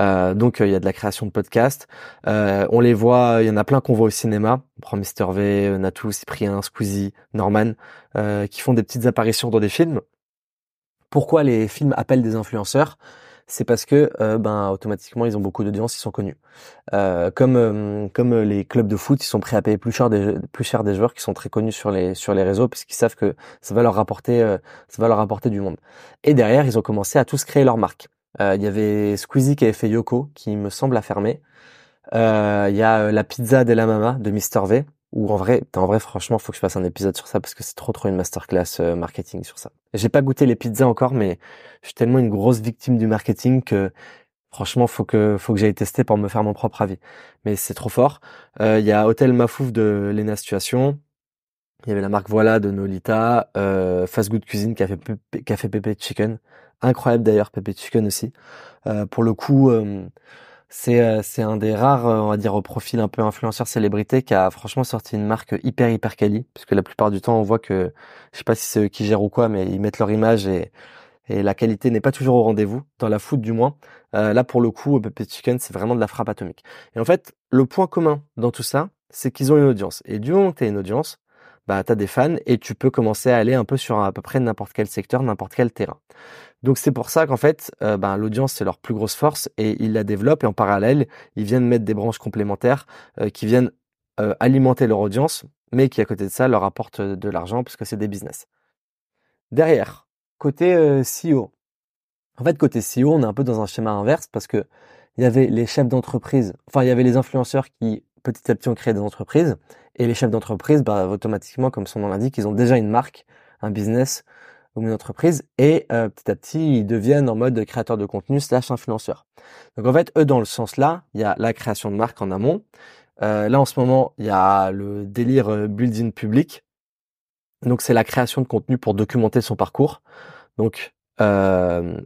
Euh, donc euh, il y a de la création de podcasts. Euh, on les voit, il y en a plein qu'on voit au cinéma. On prend Mister V, Natou, Cyprien, Squeezie, Norman, qui font des petites apparitions dans des films. Pourquoi les films appellent des influenceurs c'est parce que euh, ben automatiquement ils ont beaucoup d'audience, ils sont connus. Euh, comme euh, comme les clubs de foot, ils sont prêts à payer plus cher des plus cher des joueurs qui sont très connus sur les sur les réseaux parce qu'ils savent que ça va leur rapporter ça va leur rapporter du monde. Et derrière, ils ont commencé à tous créer leur marque. Il y avait Squeezie qui avait fait Yoko, qui me semble a fermé. Il y a la pizza de la mama de Mister V ou en vrai, en vrai, franchement, faut que je fasse un épisode sur ça parce que c'est trop trop une masterclass euh, marketing sur ça. J'ai pas goûté les pizzas encore, mais je suis tellement une grosse victime du marketing que franchement, faut que faut que j'aille tester pour me faire mon propre avis. Mais c'est trop fort. Euh, il y a Hôtel Mafouf de Lena Situation. Il y avait la marque Voilà de Nolita, euh, Fast Good Cuisine qui a fait fait Pepe Chicken, incroyable d'ailleurs Pepe Chicken aussi. Euh, pour le coup. Euh, c'est un des rares, euh, on va dire, au profil un peu influenceur célébrité qui a franchement sorti une marque hyper hyper quali, puisque la plupart du temps on voit que, je sais pas si c'est eux qui gèrent ou quoi, mais ils mettent leur image et et la qualité n'est pas toujours au rendez-vous, dans la foot du moins. Euh, là pour le coup, Pepe Chicken c'est vraiment de la frappe atomique. Et en fait, le point commun dans tout ça, c'est qu'ils ont une audience. Et du moment que tu une audience, bah as des fans et tu peux commencer à aller un peu sur à peu près n'importe quel secteur, n'importe quel terrain. Donc c'est pour ça qu'en fait, euh, ben, l'audience c'est leur plus grosse force et ils la développent et en parallèle, ils viennent mettre des branches complémentaires euh, qui viennent euh, alimenter leur audience, mais qui à côté de ça leur apportent de l'argent parce que c'est des business. Derrière, côté CEO. En fait, côté CEO, on est un peu dans un schéma inverse parce que il y avait les chefs d'entreprise, enfin il y avait les influenceurs qui petit à petit, on crée des entreprises. Et les chefs d'entreprise, bah, automatiquement, comme son nom l'indique, ils ont déjà une marque, un business ou une entreprise. Et euh, petit à petit, ils deviennent en mode créateur de contenu slash influenceur. Donc en fait, eux, dans le sens là, il y a la création de marque en amont. Euh, là, en ce moment, il y a le délire euh, building public. Donc c'est la création de contenu pour documenter son parcours. Donc euh,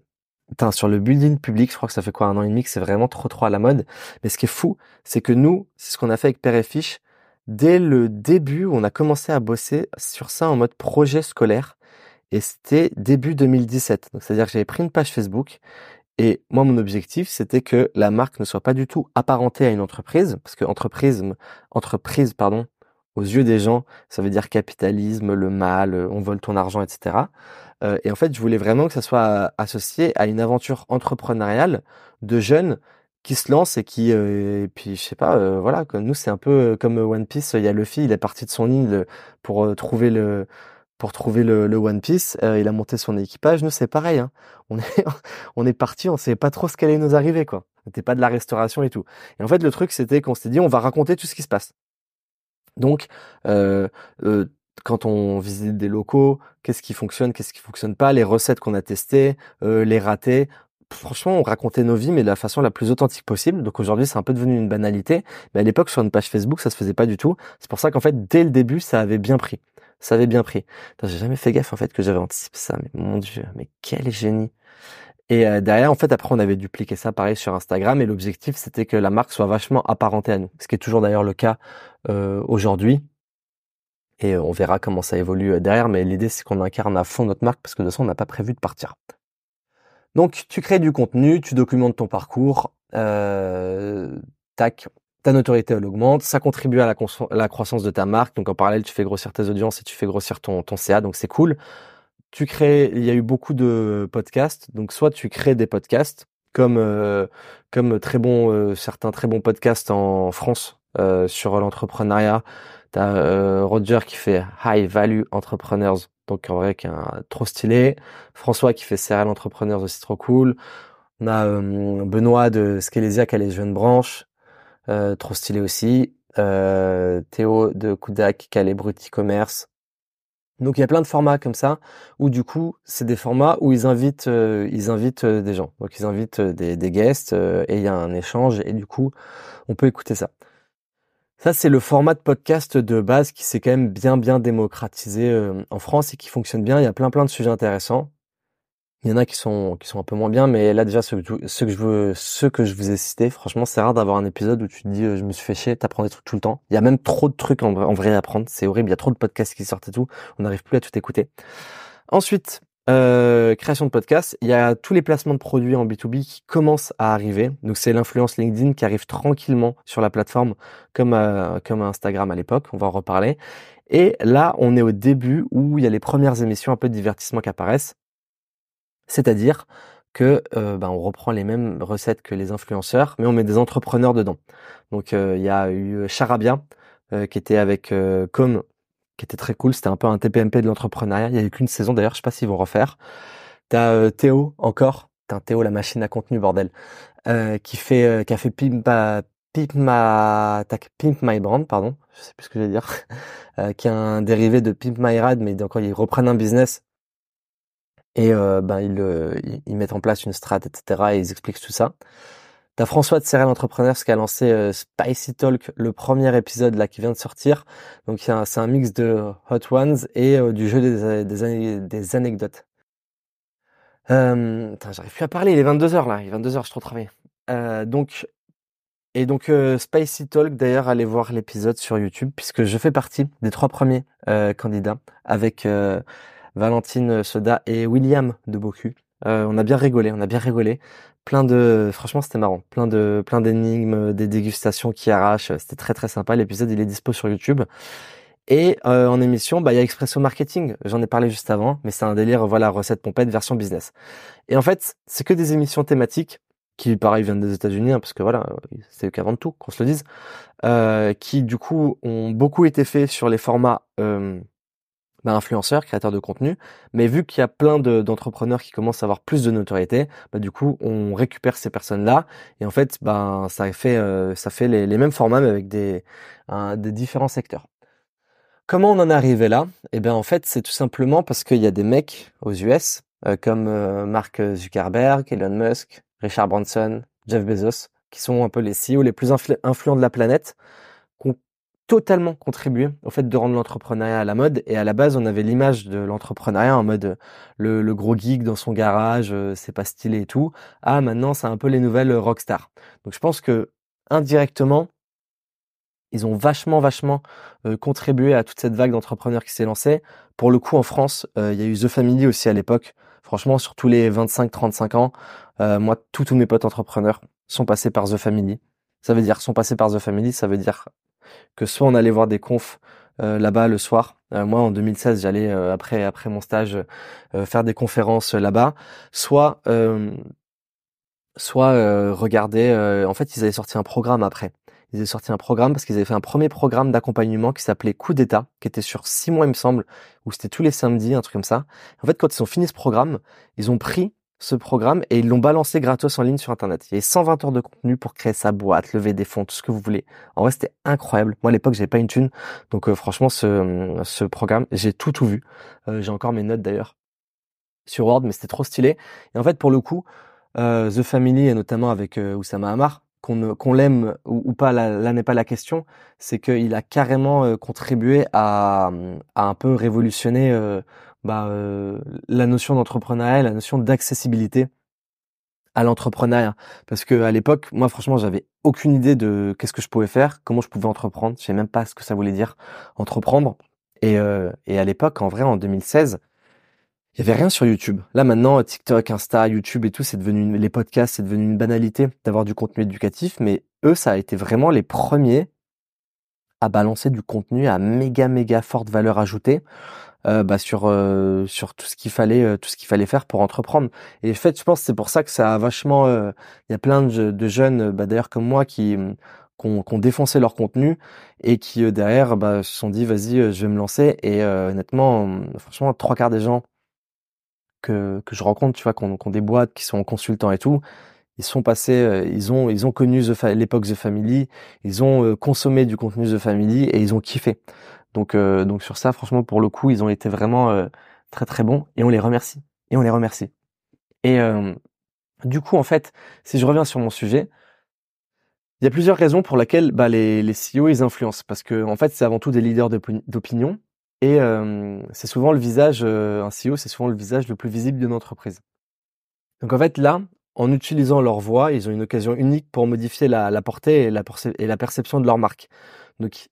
sur le building public, je crois que ça fait quoi un an et demi que c'est vraiment trop trop à la mode. Mais ce qui est fou, c'est que nous, c'est ce qu'on a fait avec Père et Fiche. Dès le début, on a commencé à bosser sur ça en mode projet scolaire. Et c'était début 2017. Donc c'est-à-dire que j'avais pris une page Facebook et moi, mon objectif, c'était que la marque ne soit pas du tout apparentée à une entreprise, parce que entreprise, entreprise, pardon, aux yeux des gens, ça veut dire capitalisme, le mal, on vole ton argent, etc. Euh, et en fait, je voulais vraiment que ça soit associé à une aventure entrepreneuriale de jeunes qui se lancent et qui, euh, et puis je sais pas, euh, voilà, nous c'est un peu comme One Piece. Il y a Luffy, il est parti de son île pour trouver le pour trouver le, One Piece. il a monté son équipage. Nous c'est pareil. Hein. On est on est parti, on savait pas trop ce qu'allait nous arriver quoi. C'était pas de la restauration et tout. Et en fait, le truc c'était qu'on s'était dit on va raconter tout ce qui se passe. Donc, euh, euh, quand on visite des locaux, qu'est-ce qui fonctionne, qu'est-ce qui fonctionne pas, les recettes qu'on a testées, euh, les ratés. Franchement, on racontait nos vies, mais de la façon la plus authentique possible. Donc aujourd'hui, c'est un peu devenu une banalité. Mais à l'époque, sur une page Facebook, ça se faisait pas du tout. C'est pour ça qu'en fait, dès le début, ça avait bien pris. Ça avait bien pris. J'ai jamais fait gaffe en fait que j'avais anticipé ça. Mais mon dieu, mais quel génie. Et euh, derrière, en fait, après, on avait dupliqué ça pareil sur Instagram. Et l'objectif, c'était que la marque soit vachement apparentée à nous. Ce qui est toujours d'ailleurs le cas euh, aujourd'hui. Et euh, on verra comment ça évolue derrière. Mais l'idée, c'est qu'on incarne à fond notre marque parce que de façon, on n'a pas prévu de partir. Donc, tu crées du contenu, tu documentes ton parcours. tac, ta notoriété elle augmente, ça contribue à la, la, croissance de ta marque. Donc en parallèle, tu fais grossir tes audiences et tu fais grossir ton, ton CA, donc c'est cool tu crées, il y a eu beaucoup de podcasts, donc soit tu crées des podcasts, comme euh, comme très bon euh, certains très bons podcasts en France euh, sur l'entrepreneuriat. T'as Roger qui fait High Value Entrepreneurs, donc en vrai qui est trop stylé. François qui fait Serial Entrepreneurs aussi trop cool. On a Benoît de Scalesia qui a les jeunes branches, trop stylé aussi. Théo de Kudak qui a les Brut e-commerce. Donc il y a plein de formats comme ça où du coup c'est des formats où ils invitent euh, ils invitent euh, des gens. Donc ils invitent euh, des, des guests et il y a un échange et du coup on peut écouter ça. Ça c'est le format de podcast de base qui s'est quand même bien bien démocratisé en France et qui fonctionne bien. Il y a plein plein de sujets intéressants. Il y en a qui sont qui sont un peu moins bien, mais là déjà ceux, que je veux, ceux que je vous ai cités, franchement c'est rare d'avoir un épisode où tu te dis euh, je me suis fait chier, t'apprends des trucs tout le temps. Il y a même trop de trucs en, vrai à apprendre, c'est horrible. Il y a trop de podcasts qui sortent et tout, on n'arrive plus à tout écouter. Ensuite, euh, création de podcasts, il y a tous les placements de produits en B2B qui commencent à arriver. Donc c'est l'influence LinkedIn qui arrive tranquillement sur la plateforme comme euh, comme Instagram à l'époque, on va en reparler. Et là, on est au début où il y a les premières émissions un peu de divertissement qui apparaissent. C'est-à-dire que euh, ben, on reprend les mêmes recettes que les influenceurs, mais on met des entrepreneurs dedans. Donc euh, il y a eu Charabia euh, qui était avec Com, qui était très cool. C'était un peu un TPMP de l'entrepreneuriat. Il y a eu qu'une saison d'ailleurs. Je sais pas s'ils vont refaire. T'as Théo encore. T'as Théo la machine à contenu bordel, qui fait qui a fait Pimp, ma Pimp My Brand, pardon. Je sais plus ce que je vais dire. qui est un dérivé de Pimp My Rad, mais donc ils reprennent un business et euh, ben ils, ils, mettent en place une strat, etc. Et ils expliquent tout ça. T'as François de Serial Entrepreneurs qui a lancé euh, Spicy Talk, le premier épisode là qui vient de sortir. Donc c'est un mix de Hot Ones et euh, du jeu des, des, anecdotes. Euh, j'arrive plus à parler, il est 22h là, il est 22h, je trop travaillé. Euh, donc et donc Spicy Talk d'ailleurs allez voir l'épisode sur YouTube puisque je fais partie des trois premiers candidats avec Valentine Soda et William de Bocu. Euh, on a bien rigolé, on a bien rigolé. Plein de, franchement, c'était marrant. Plein de, plein d'énigmes, des dégustations qui arrachent. C'était très très sympa. L'épisode, il est dispo sur YouTube. Et euh, en émission, bah il y a Expresso Marketing. J'en ai parlé juste avant, mais c'est un délire. Voilà, recette pompette version business. Et en fait, c'est que des émissions thématiques qui, pareil, viennent des États-Unis, hein, parce que voilà, c'est qu'avant tout, qu'on se le dise, euh, qui du coup ont beaucoup été faits sur les formats bah, influenceurs, créateurs de contenu. Mais vu qu'il y a plein d'entrepreneurs qui commencent à avoir plus de notoriété, bah, du coup, on récupère ces personnes-là. Et en fait, bah, ça fait, euh, les, mêmes formats, mais avec des, des différents secteurs. Comment on en est arrivé là? Eh bien, en fait, c'est tout simplement parce qu'il y a des mecs aux US, euh, comme euh, Mark Zuckerberg, Elon Musk, Richard Branson, Jeff Bezos, qui sont un peu les CEO les plus influents de la planète, totalement contribué au fait de rendre l'entrepreneuriat à la mode. Et à la base, on avait l'image de l'entrepreneuriat en mode le, le, gros geek dans son garage, euh, c'est pas stylé et tout. Ah, maintenant, c'est un peu les nouvelles rockstars. Donc, je pense que indirectement, ils ont vachement, vachement euh, contribué à toute cette vague d'entrepreneurs qui s'est lancée. Pour le coup, en France, euh, il y a eu The Family aussi à l'époque. Franchement, sur tous les 25-35 ans, moi, tous tous mes potes entrepreneurs sont passés par The Family. Ça veut dire sont passés par The Family, ça veut dire que soit on allait voir des confs euh, là-bas le soir. Euh, moi, en 2016, j'allais euh, après après mon stage faire des conférences là-bas, soit soit regarder. en fait, ils avaient sorti un programme après. Ils avaient sorti un programme parce qu'ils avaient fait un premier programme d'accompagnement qui s'appelait Coup d'État, qui était sur six mois, il me semble, où c'était tous les samedis, un truc comme ça. En fait, quand ils ont fini ce programme, ils ont pris ce programme et ils l'ont balancé gratos en ligne sur internet. Il y avait 120 heures de contenu pour créer sa boîte, lever des fonds, tout ce que vous voulez. En vrai, c'était incroyable. Moi, à l'époque, j'avais pas une thune. Donc, euh, franchement, ce, ce programme, j'ai tout, tout vu. Euh, j'ai encore mes notes d'ailleurs sur Word, mais c'était trop stylé. Et en fait, pour le coup, euh, The Family, et notamment avec Oussama Hamar, qu'on qu'on l'aime ou, pas, là, n'est pas la question, c'est qu'il a carrément contribué à, à un peu révolutionner bah, euh, la notion d'entrepreneuriat, la notion d'accessibilité à l'entrepreneuriat. Parce que à l'époque, moi franchement, j'avais aucune idée de qu'est-ce que je pouvais faire, comment je pouvais entreprendre. Je savais même pas ce que ça voulait dire entreprendre. Et, euh, et à l'époque, en vrai, en 2016, il y avait rien sur YouTube. Là maintenant, TikTok, Insta, YouTube et tout, c'est devenu les podcasts, c'est devenu une banalité d'avoir du contenu éducatif. Mais eux, ça a été vraiment les premiers à balancer du contenu à méga méga forte valeur ajoutée euh, bah, sur euh, sur tout ce qu'il fallait euh, tout ce qu'il fallait faire pour entreprendre. Et en fait, je pense c'est pour ça que ça a vachement. Il y a plein de, jeunes, bah, d'ailleurs comme moi, qui ont, défoncé leur contenu et qui derrière bah, se sont dit vas-y, je vais me lancer. Et honnêtement, franchement, trois quarts des gens que que je rencontre, tu vois, qui ont, des boîtes, qui sont consultants et tout, ils sont passés, ils ont ils ont connu l'époque The Family, ils ont consommé du contenu The Family et ils ont kiffé. Donc, euh, donc sur ça, franchement, pour le coup, ils ont été vraiment euh, très très bons et on les remercie. Et on les remercie. Et euh, du coup, en fait, si je reviens sur mon sujet, il y a plusieurs raisons pour lesquelles bah, les, les CEO ils influencent. Parce que en fait, c'est avant tout des leaders d'opinion et c'est souvent le visage, un CEO, c'est souvent le visage le plus visible d'une entreprise. Donc en fait, là, en utilisant leur voix, ils ont une occasion unique pour modifier la, la portée et la, et la perception de leur marque. Donc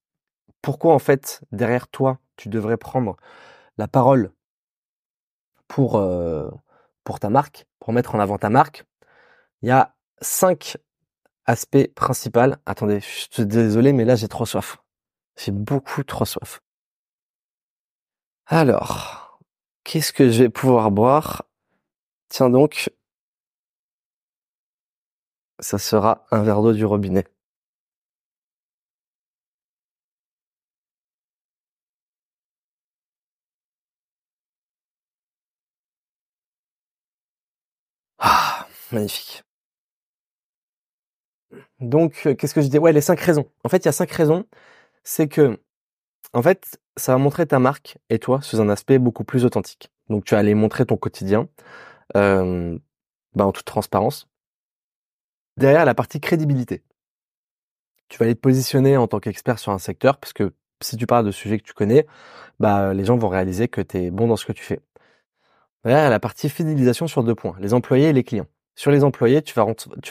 pourquoi en fait derrière toi tu devrais prendre la parole pour euh, pour ta marque, pour mettre en avant ta marque? Il y a cinq aspects principaux. Attendez, je suis désolé, mais là j'ai trop soif. J'ai beaucoup trop soif. Alors, qu'est-ce que je vais pouvoir boire? Tiens donc, ça sera un verre d'eau du robinet. Magnifique. Donc, euh, qu'est-ce que je dis? Ouais, les cinq raisons. En fait, il y a cinq raisons. C'est que, en fait, ça va montrer ta marque et toi sous un aspect beaucoup plus authentique. Donc, tu vas aller montrer ton quotidien, euh, bah, en toute transparence. Derrière la partie crédibilité, tu vas aller te positionner en tant qu'expert sur un secteur, parce que si tu parles de sujets que tu connais, bah, les gens vont réaliser que tu es bon dans ce que tu fais. Derrière la partie fidélisation sur deux points, les employés et les clients. Sur les employés, tu vas,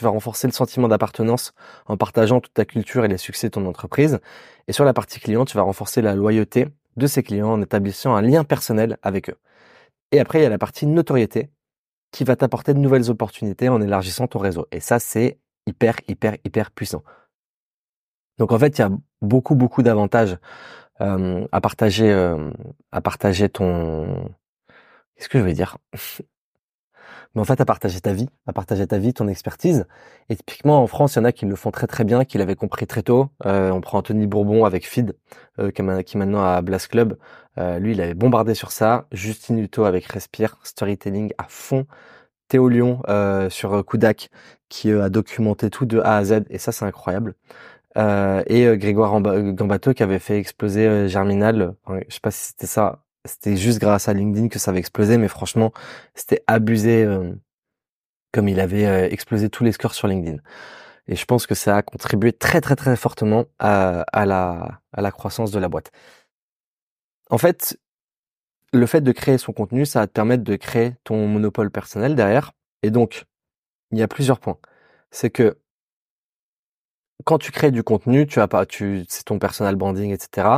renforcer le sentiment d'appartenance en partageant toute ta culture et les succès de ton entreprise. Et sur la partie client, tu vas renforcer la loyauté de ces clients en établissant un lien personnel avec eux. Et après, il y a la partie notoriété qui va t'apporter de nouvelles opportunités en élargissant ton réseau. Et ça, c'est hyper, hyper, hyper puissant. Donc en fait, il y a beaucoup, beaucoup d'avantages euh, à partager, euh, à partager ton, Qu'est-ce que je veux dire? Mais en fait à partager ta vie, à partager ta vie, ton expertise. Et typiquement en France, il y en a qui le font très très bien, qui l'avaient compris très tôt. Euh, on prend Anthony Bourbon avec Feed, euh, qui, est maintenant à Blast Club. Euh, lui, il avait bombardé sur ça. Justine Hutto avec Respire, storytelling à fond. Théo Lyon sur Kudak, qui a documenté tout de A à Z, et ça c'est incroyable. et Grégoire Gambato qui avait fait exploser Germinal. je sais pas si c'était ça c'était juste grâce à LinkedIn que ça avait explosé, mais franchement, c'était abusé euh, comme il avait euh, explosé tous les scores sur LinkedIn. Et je pense que ça a contribué très très très fortement à, la, à la croissance de la boîte. En fait, le fait de créer son contenu, ça va te permettre de créer ton monopole personnel derrière. Et donc, il y a plusieurs points. C'est que quand tu crées du contenu, tu as pas, tu, c'est ton personal branding, etc.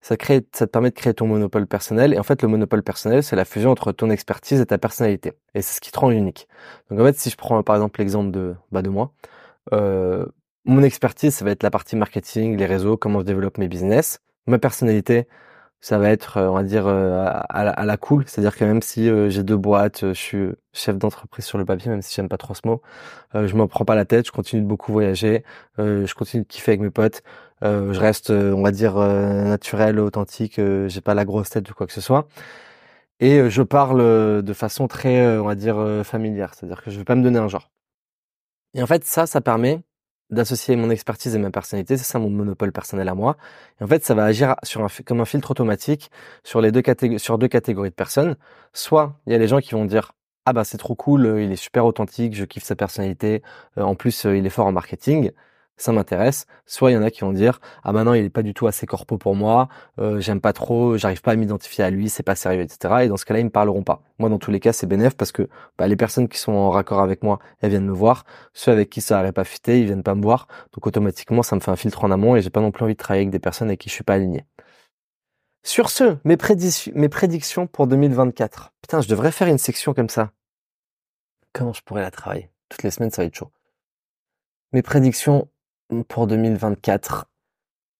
Ça crée, ça te permet de créer ton monopole personnel. Et en fait, le monopole personnel, c'est la fusion entre ton expertise et ta personnalité. Et c'est ce qui te rend unique. Donc en fait, si je prends par exemple l'exemple de, bah, de moi, euh, mon expertise, ça va être la partie marketing, les réseaux, comment je développe mes business. Ma personnalité, ça va être, euh, on va dire, euh, à, la, cool. C'est-à-dire que même si euh, j'ai deux boîtes, je suis chef d'entreprise sur le papier, même si j'aime pas trop ce mot, je m'en prends pas la tête, je continue de beaucoup voyager, je continue de kiffer avec mes potes, je reste, on va dire, naturel, authentique, j'ai pas la grosse tête ou quoi que ce soit. Et je parle de façon très, on va dire, familière. C'est-à-dire que je vais pas me donner un genre. Et en fait, ça, ça permet d'associer mon expertise et ma personnalité, c'est ça mon monopole personnel à moi. Et en fait, ça va agir sur un, comme un filtre automatique sur les deux catégories, sur deux catégories de personnes. Soit il y a les gens qui vont dire ah bah c'est trop cool, euh, il est super authentique, je kiffe sa personnalité, euh, en plus euh, il est fort en marketing ça m'intéresse. Soit il y en a qui vont dire ah maintenant il est pas du tout assez corpo pour moi, euh, j'aime pas trop, j'arrive pas à m'identifier à lui, c'est pas sérieux, etc. Et dans ce cas-là ils me parleront pas. Moi dans tous les cas c'est bénéf parce que bah, les personnes qui sont en raccord avec moi elles viennent me voir, ceux avec qui ça n'aurait pas fité ils viennent pas me voir, donc automatiquement ça me fait un filtre en amont et j'ai pas non plus envie de travailler avec des personnes avec qui je suis pas aligné. Sur ce, mes, mes prédictions pour 2024. Putain, je devrais faire une section comme ça. Comment je pourrais la travailler? Toutes les semaines, ça va être chaud. Mes prédictions pour 2024,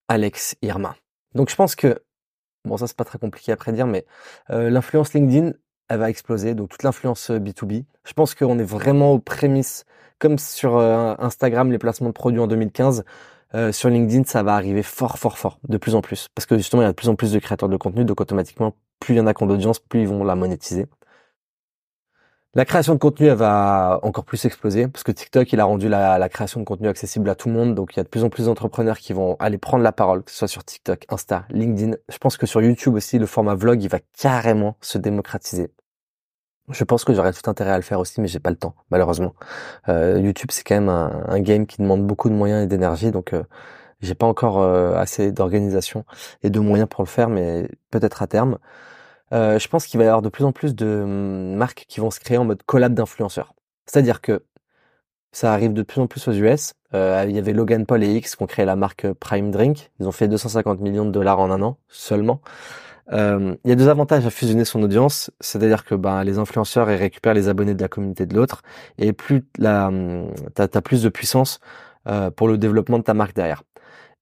Alex Irma. Donc je pense que, bon ça c'est pas très compliqué à prédire, mais euh, l'influence LinkedIn, elle va exploser, donc toute l'influence B2B. Euh, je pense qu'on est vraiment aux prémices, comme sur euh, Instagram, les placements de produits en 2015. sur LinkedIn, ça va arriver fort, fort, fort, de plus en plus. Parce que justement, il y a de plus en plus de créateurs de contenu, donc automatiquement, plus il y en a qui ont d'audience, plus ils vont la monétiser. La création de contenu, va encore plus exploser parce que TikTok, il a rendu la, création de contenu accessible à tout le monde. Donc, il y a de plus en plus d'entrepreneurs qui vont aller prendre la parole, que ce soit sur TikTok, Insta, LinkedIn. Je pense que sur YouTube aussi, le format vlog, il va carrément se démocratiser. Je pense que j'aurais tout intérêt à le faire aussi, mais j'ai pas le temps, malheureusement. Euh, YouTube, c'est quand même un, game qui demande beaucoup de moyens et d'énergie, donc euh, j'ai pas encore euh, assez d'organisation et de moyens pour le faire, mais peut-être à terme. Euh, je pense qu'il va y avoir de plus en plus de hum, marques qui vont se créer en mode collab d'influenceurs. C'est-à-dire que ça arrive de plus en plus aux US. Euh, il y avait Logan Paul et X qui ont créé la marque Prime Drink. Ils ont fait 250 millions de dollars en un an seulement. Euh, il y a deux avantages à fusionner son audience, c'est-à-dire que ben, les influenceurs ils récupèrent les abonnés de la communauté de l'autre, et plus la, hum, t'as as plus de puissance euh, pour le développement de ta marque derrière.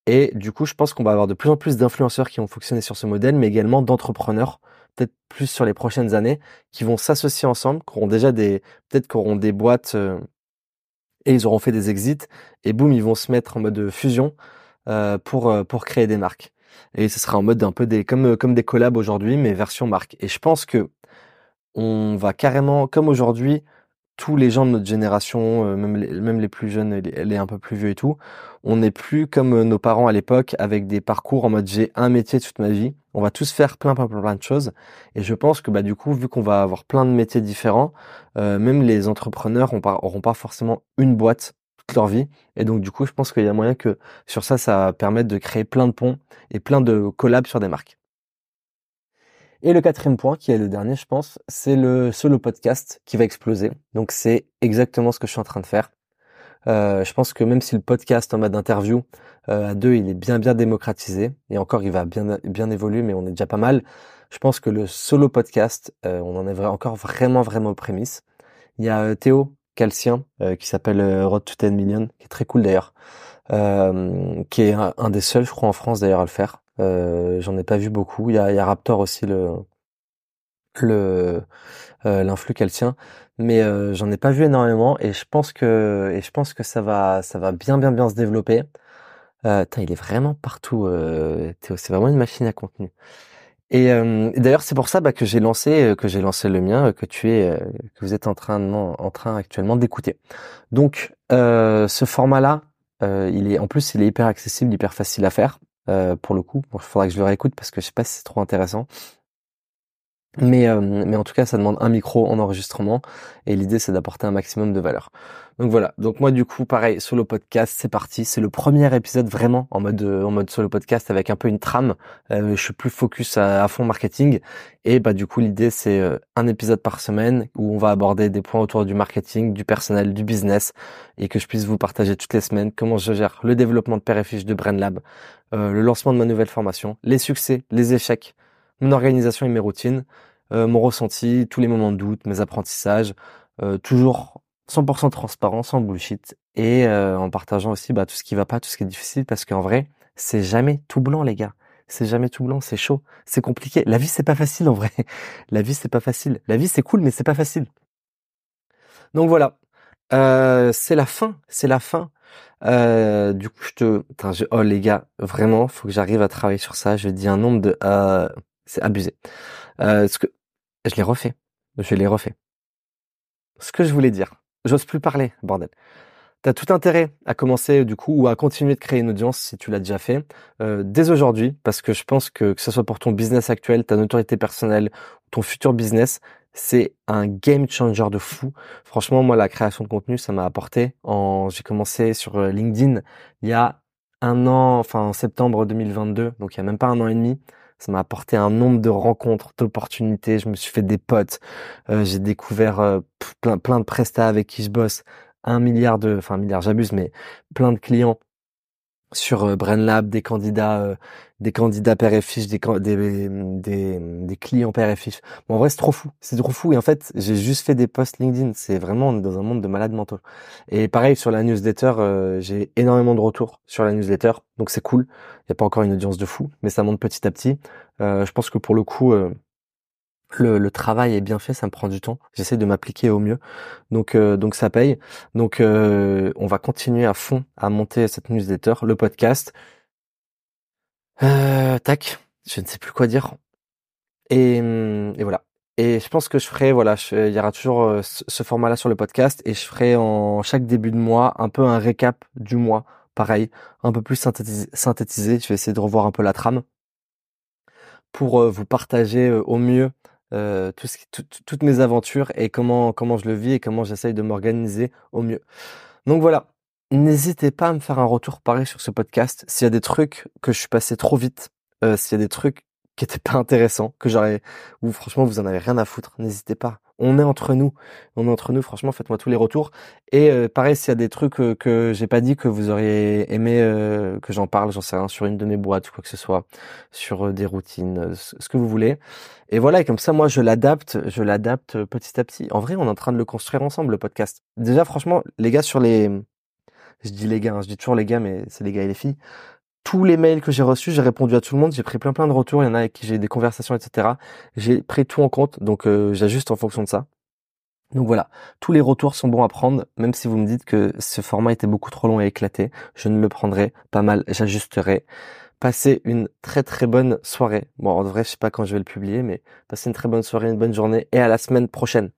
Et du coup, je pense qu'on va avoir de plus en plus d'influenceurs qui vont fonctionner sur ce modèle, mais également d'entrepreneurs peut-être plus sur les prochaines années, qui vont s'associer ensemble, qui auront déjà des, peut-être qui auront des boîtes euh, et ils auront fait des exits et boum, ils vont se mettre en mode fusion euh, pour euh, pour créer des marques. Et ce sera en mode un peu des comme comme des collabs aujourd'hui, mais version marque. Et je pense que on va carrément, comme aujourd'hui, tous les gens de notre génération, euh, même, les, plus jeunes, elle est un peu plus vieux et tout, on n'est plus comme euh, nos parents à l'époque avec des parcours en mode j'ai un métier toute ma vie. On va tous faire plein plein plein, de choses. Et je pense que bah du coup, vu qu'on va avoir plein de métiers différents, euh, même les entrepreneurs n'auront pas, forcément une boîte toute leur vie. Et donc du coup, je pense qu'il y a moyen que sur ça, ça va permettre de créer plein de ponts et plein de collabs sur des marques. Et le quatrième point, qui est le dernier, je pense, c'est le solo podcast qui va exploser. Donc c'est exactement ce que je suis en train de faire. Euh, je pense que même si le podcast en mode interview euh, à deux, il est bien bien démocratisé et encore il va bien bien évoluer, mais on est déjà pas mal. Je pense que le solo podcast, euh, on en est encore vraiment vraiment aux prémices. Il y a Théo Calcien qui s'appelle Road to 10 Million, qui est très cool d'ailleurs, qui est un, des seuls, je crois, en France d'ailleurs à le faire. Euh, j'en ai pas vu beaucoup. Il y a, Raptor aussi, le le l'influx qu'elle tient mais j'en ai pas vu énormément et je pense que et je pense que ça va ça va bien bien bien se développer euh, il est vraiment partout. Euh, c'est vraiment une machine à contenu. Et, euh, d'ailleurs, c'est pour ça bah, que j'ai lancé, euh, que j'ai lancé le mien, que tu es, que vous êtes en train, en train actuellement d'écouter. Donc, ce format-là, il est, en plus, il est hyper accessible, hyper facile à faire. Pour le coup, il faudra que je le réécoute parce que je sais pas si c'est trop intéressant. Mais, euh, mais en tout cas, ça demande un micro en enregistrement et l'idée, c'est d'apporter un maximum de valeur. Donc voilà. Donc moi, du coup, pareil, solo podcast, c'est parti. C'est le premier épisode vraiment en mode en mode solo podcast avec un peu une trame. Euh, je suis plus focus à, fond marketing et bah du coup, l'idée, c'est euh, un épisode par semaine où on va aborder des points autour du marketing, du personnel, du business et que je puisse vous partager toutes les semaines comment je gère le développement de Père de BrainLab, euh, le lancement de ma nouvelle formation, les succès, les échecs mon organisation et mes routines, euh, mon ressenti, tous les moments de doute, mes apprentissages, euh, toujours 100% transparent, sans bullshit, et euh, en partageant aussi bah, tout ce qui va pas, tout ce qui est difficile, parce qu'en vrai, c'est jamais tout blanc, les gars. C'est jamais tout blanc, c'est chaud, c'est compliqué. La vie, c'est pas facile en vrai. La vie, c'est pas facile. La vie, c'est cool, mais c'est pas facile. Donc voilà, c'est la fin, c'est la fin. du coup, je te, oh les gars, vraiment, faut que j'arrive à travailler sur ça. Je dis un nombre de, c'est abusé. Euh, ce que je l'ai refait, je l'ai refait. Ce que je voulais dire, j'ose plus parler, bordel. T'as tout intérêt à commencer du coup ou à continuer de créer une audience si tu l'as déjà fait euh, dès aujourd'hui parce que je pense que que ce soit pour ton business actuel, ta notoriété personnelle, ton futur business, c'est un game changer de fou. Franchement, moi la création de contenu, ça m'a apporté. J'ai commencé sur euh, LinkedIn il y a un an, enfin en septembre 2022, donc il y a même pas un an et demi. Ça m'a apporté un nombre de rencontres, d'opportunités. Je me suis fait des potes. Euh, j'ai découvert euh, plein, plein de prestats avec qui je bosse. Un milliard de, enfin un milliard, j'abuse, mais plein de clients sur euh, BrainLab, des candidats, euh, des candidats père et fiche, des, des, des, des clients père et fiche. Bon, en vrai, c'est trop fou. C'est trop fou. Et en fait, j'ai juste fait des posts LinkedIn. C'est vraiment, on est dans un monde de malades mentaux. Et pareil, sur la newsletter, euh, j'ai énormément de retours sur la newsletter. Donc c'est cool. Il n'y a pas encore une audience de fou, mais ça monte petit à petit. je pense que pour le coup, le, travail est bien fait, ça me prend du temps. J'essaie de m'appliquer au mieux, donc euh, donc ça paye. Donc euh, on va continuer à fond à monter cette newsletter, le podcast. Euh, tac, je ne sais plus quoi dire. Et, et voilà. Et je pense que je ferai, voilà, il y aura toujours ce format-là sur le podcast et je ferai en chaque début de mois un peu un récap du mois, pareil, un peu plus synthétisé. synthétisé. Je vais essayer de revoir un peu la trame pour vous partager au mieux euh, tout ce toutes mes aventures et comment comment je le vis et comment j'essaye de m'organiser au mieux. Donc voilà, n'hésitez pas à me faire un retour pareil sur ce podcast. S'il y a des trucs que je suis passé trop vite, euh, s'il y a des trucs qui étaient pas intéressants, que j'aurais, ou franchement vous en avez rien à foutre, n'hésitez pas on est entre nous. On est entre nous, franchement, faites-moi tous les retours. Et euh, pareil, s'il y a des trucs euh, que j'ai pas dit, que vous auriez aimé euh, que j'en parle, j'en sais rien, sur une de mes boîtes quoi que ce soit, sur des routines, ce que vous voulez. Et voilà, et comme ça, moi, je l'adapte, je l'adapte petit à petit. En vrai, on est en train de le construire ensemble, le podcast. Déjà, franchement, les gars, sur les... Je dis les gars, hein, je dis toujours les gars, mais c'est les gars et les filles tous les mails que j'ai reçus, j'ai répondu à tout le monde, j'ai pris plein plein de retours, il y en a avec qui j'ai des conversations, etc. J'ai pris tout en compte, donc euh, j'ajuste en fonction de ça. Donc voilà, tous les retours sont bons à prendre, même si vous me dites que ce format était beaucoup trop long et éclaté, je ne le prendrai pas mal, j'ajusterai. Passez une très très bonne soirée. Bon, en vrai, je sais pas quand je vais le publier, mais passez une très bonne soirée, une bonne journée et à la semaine prochaine.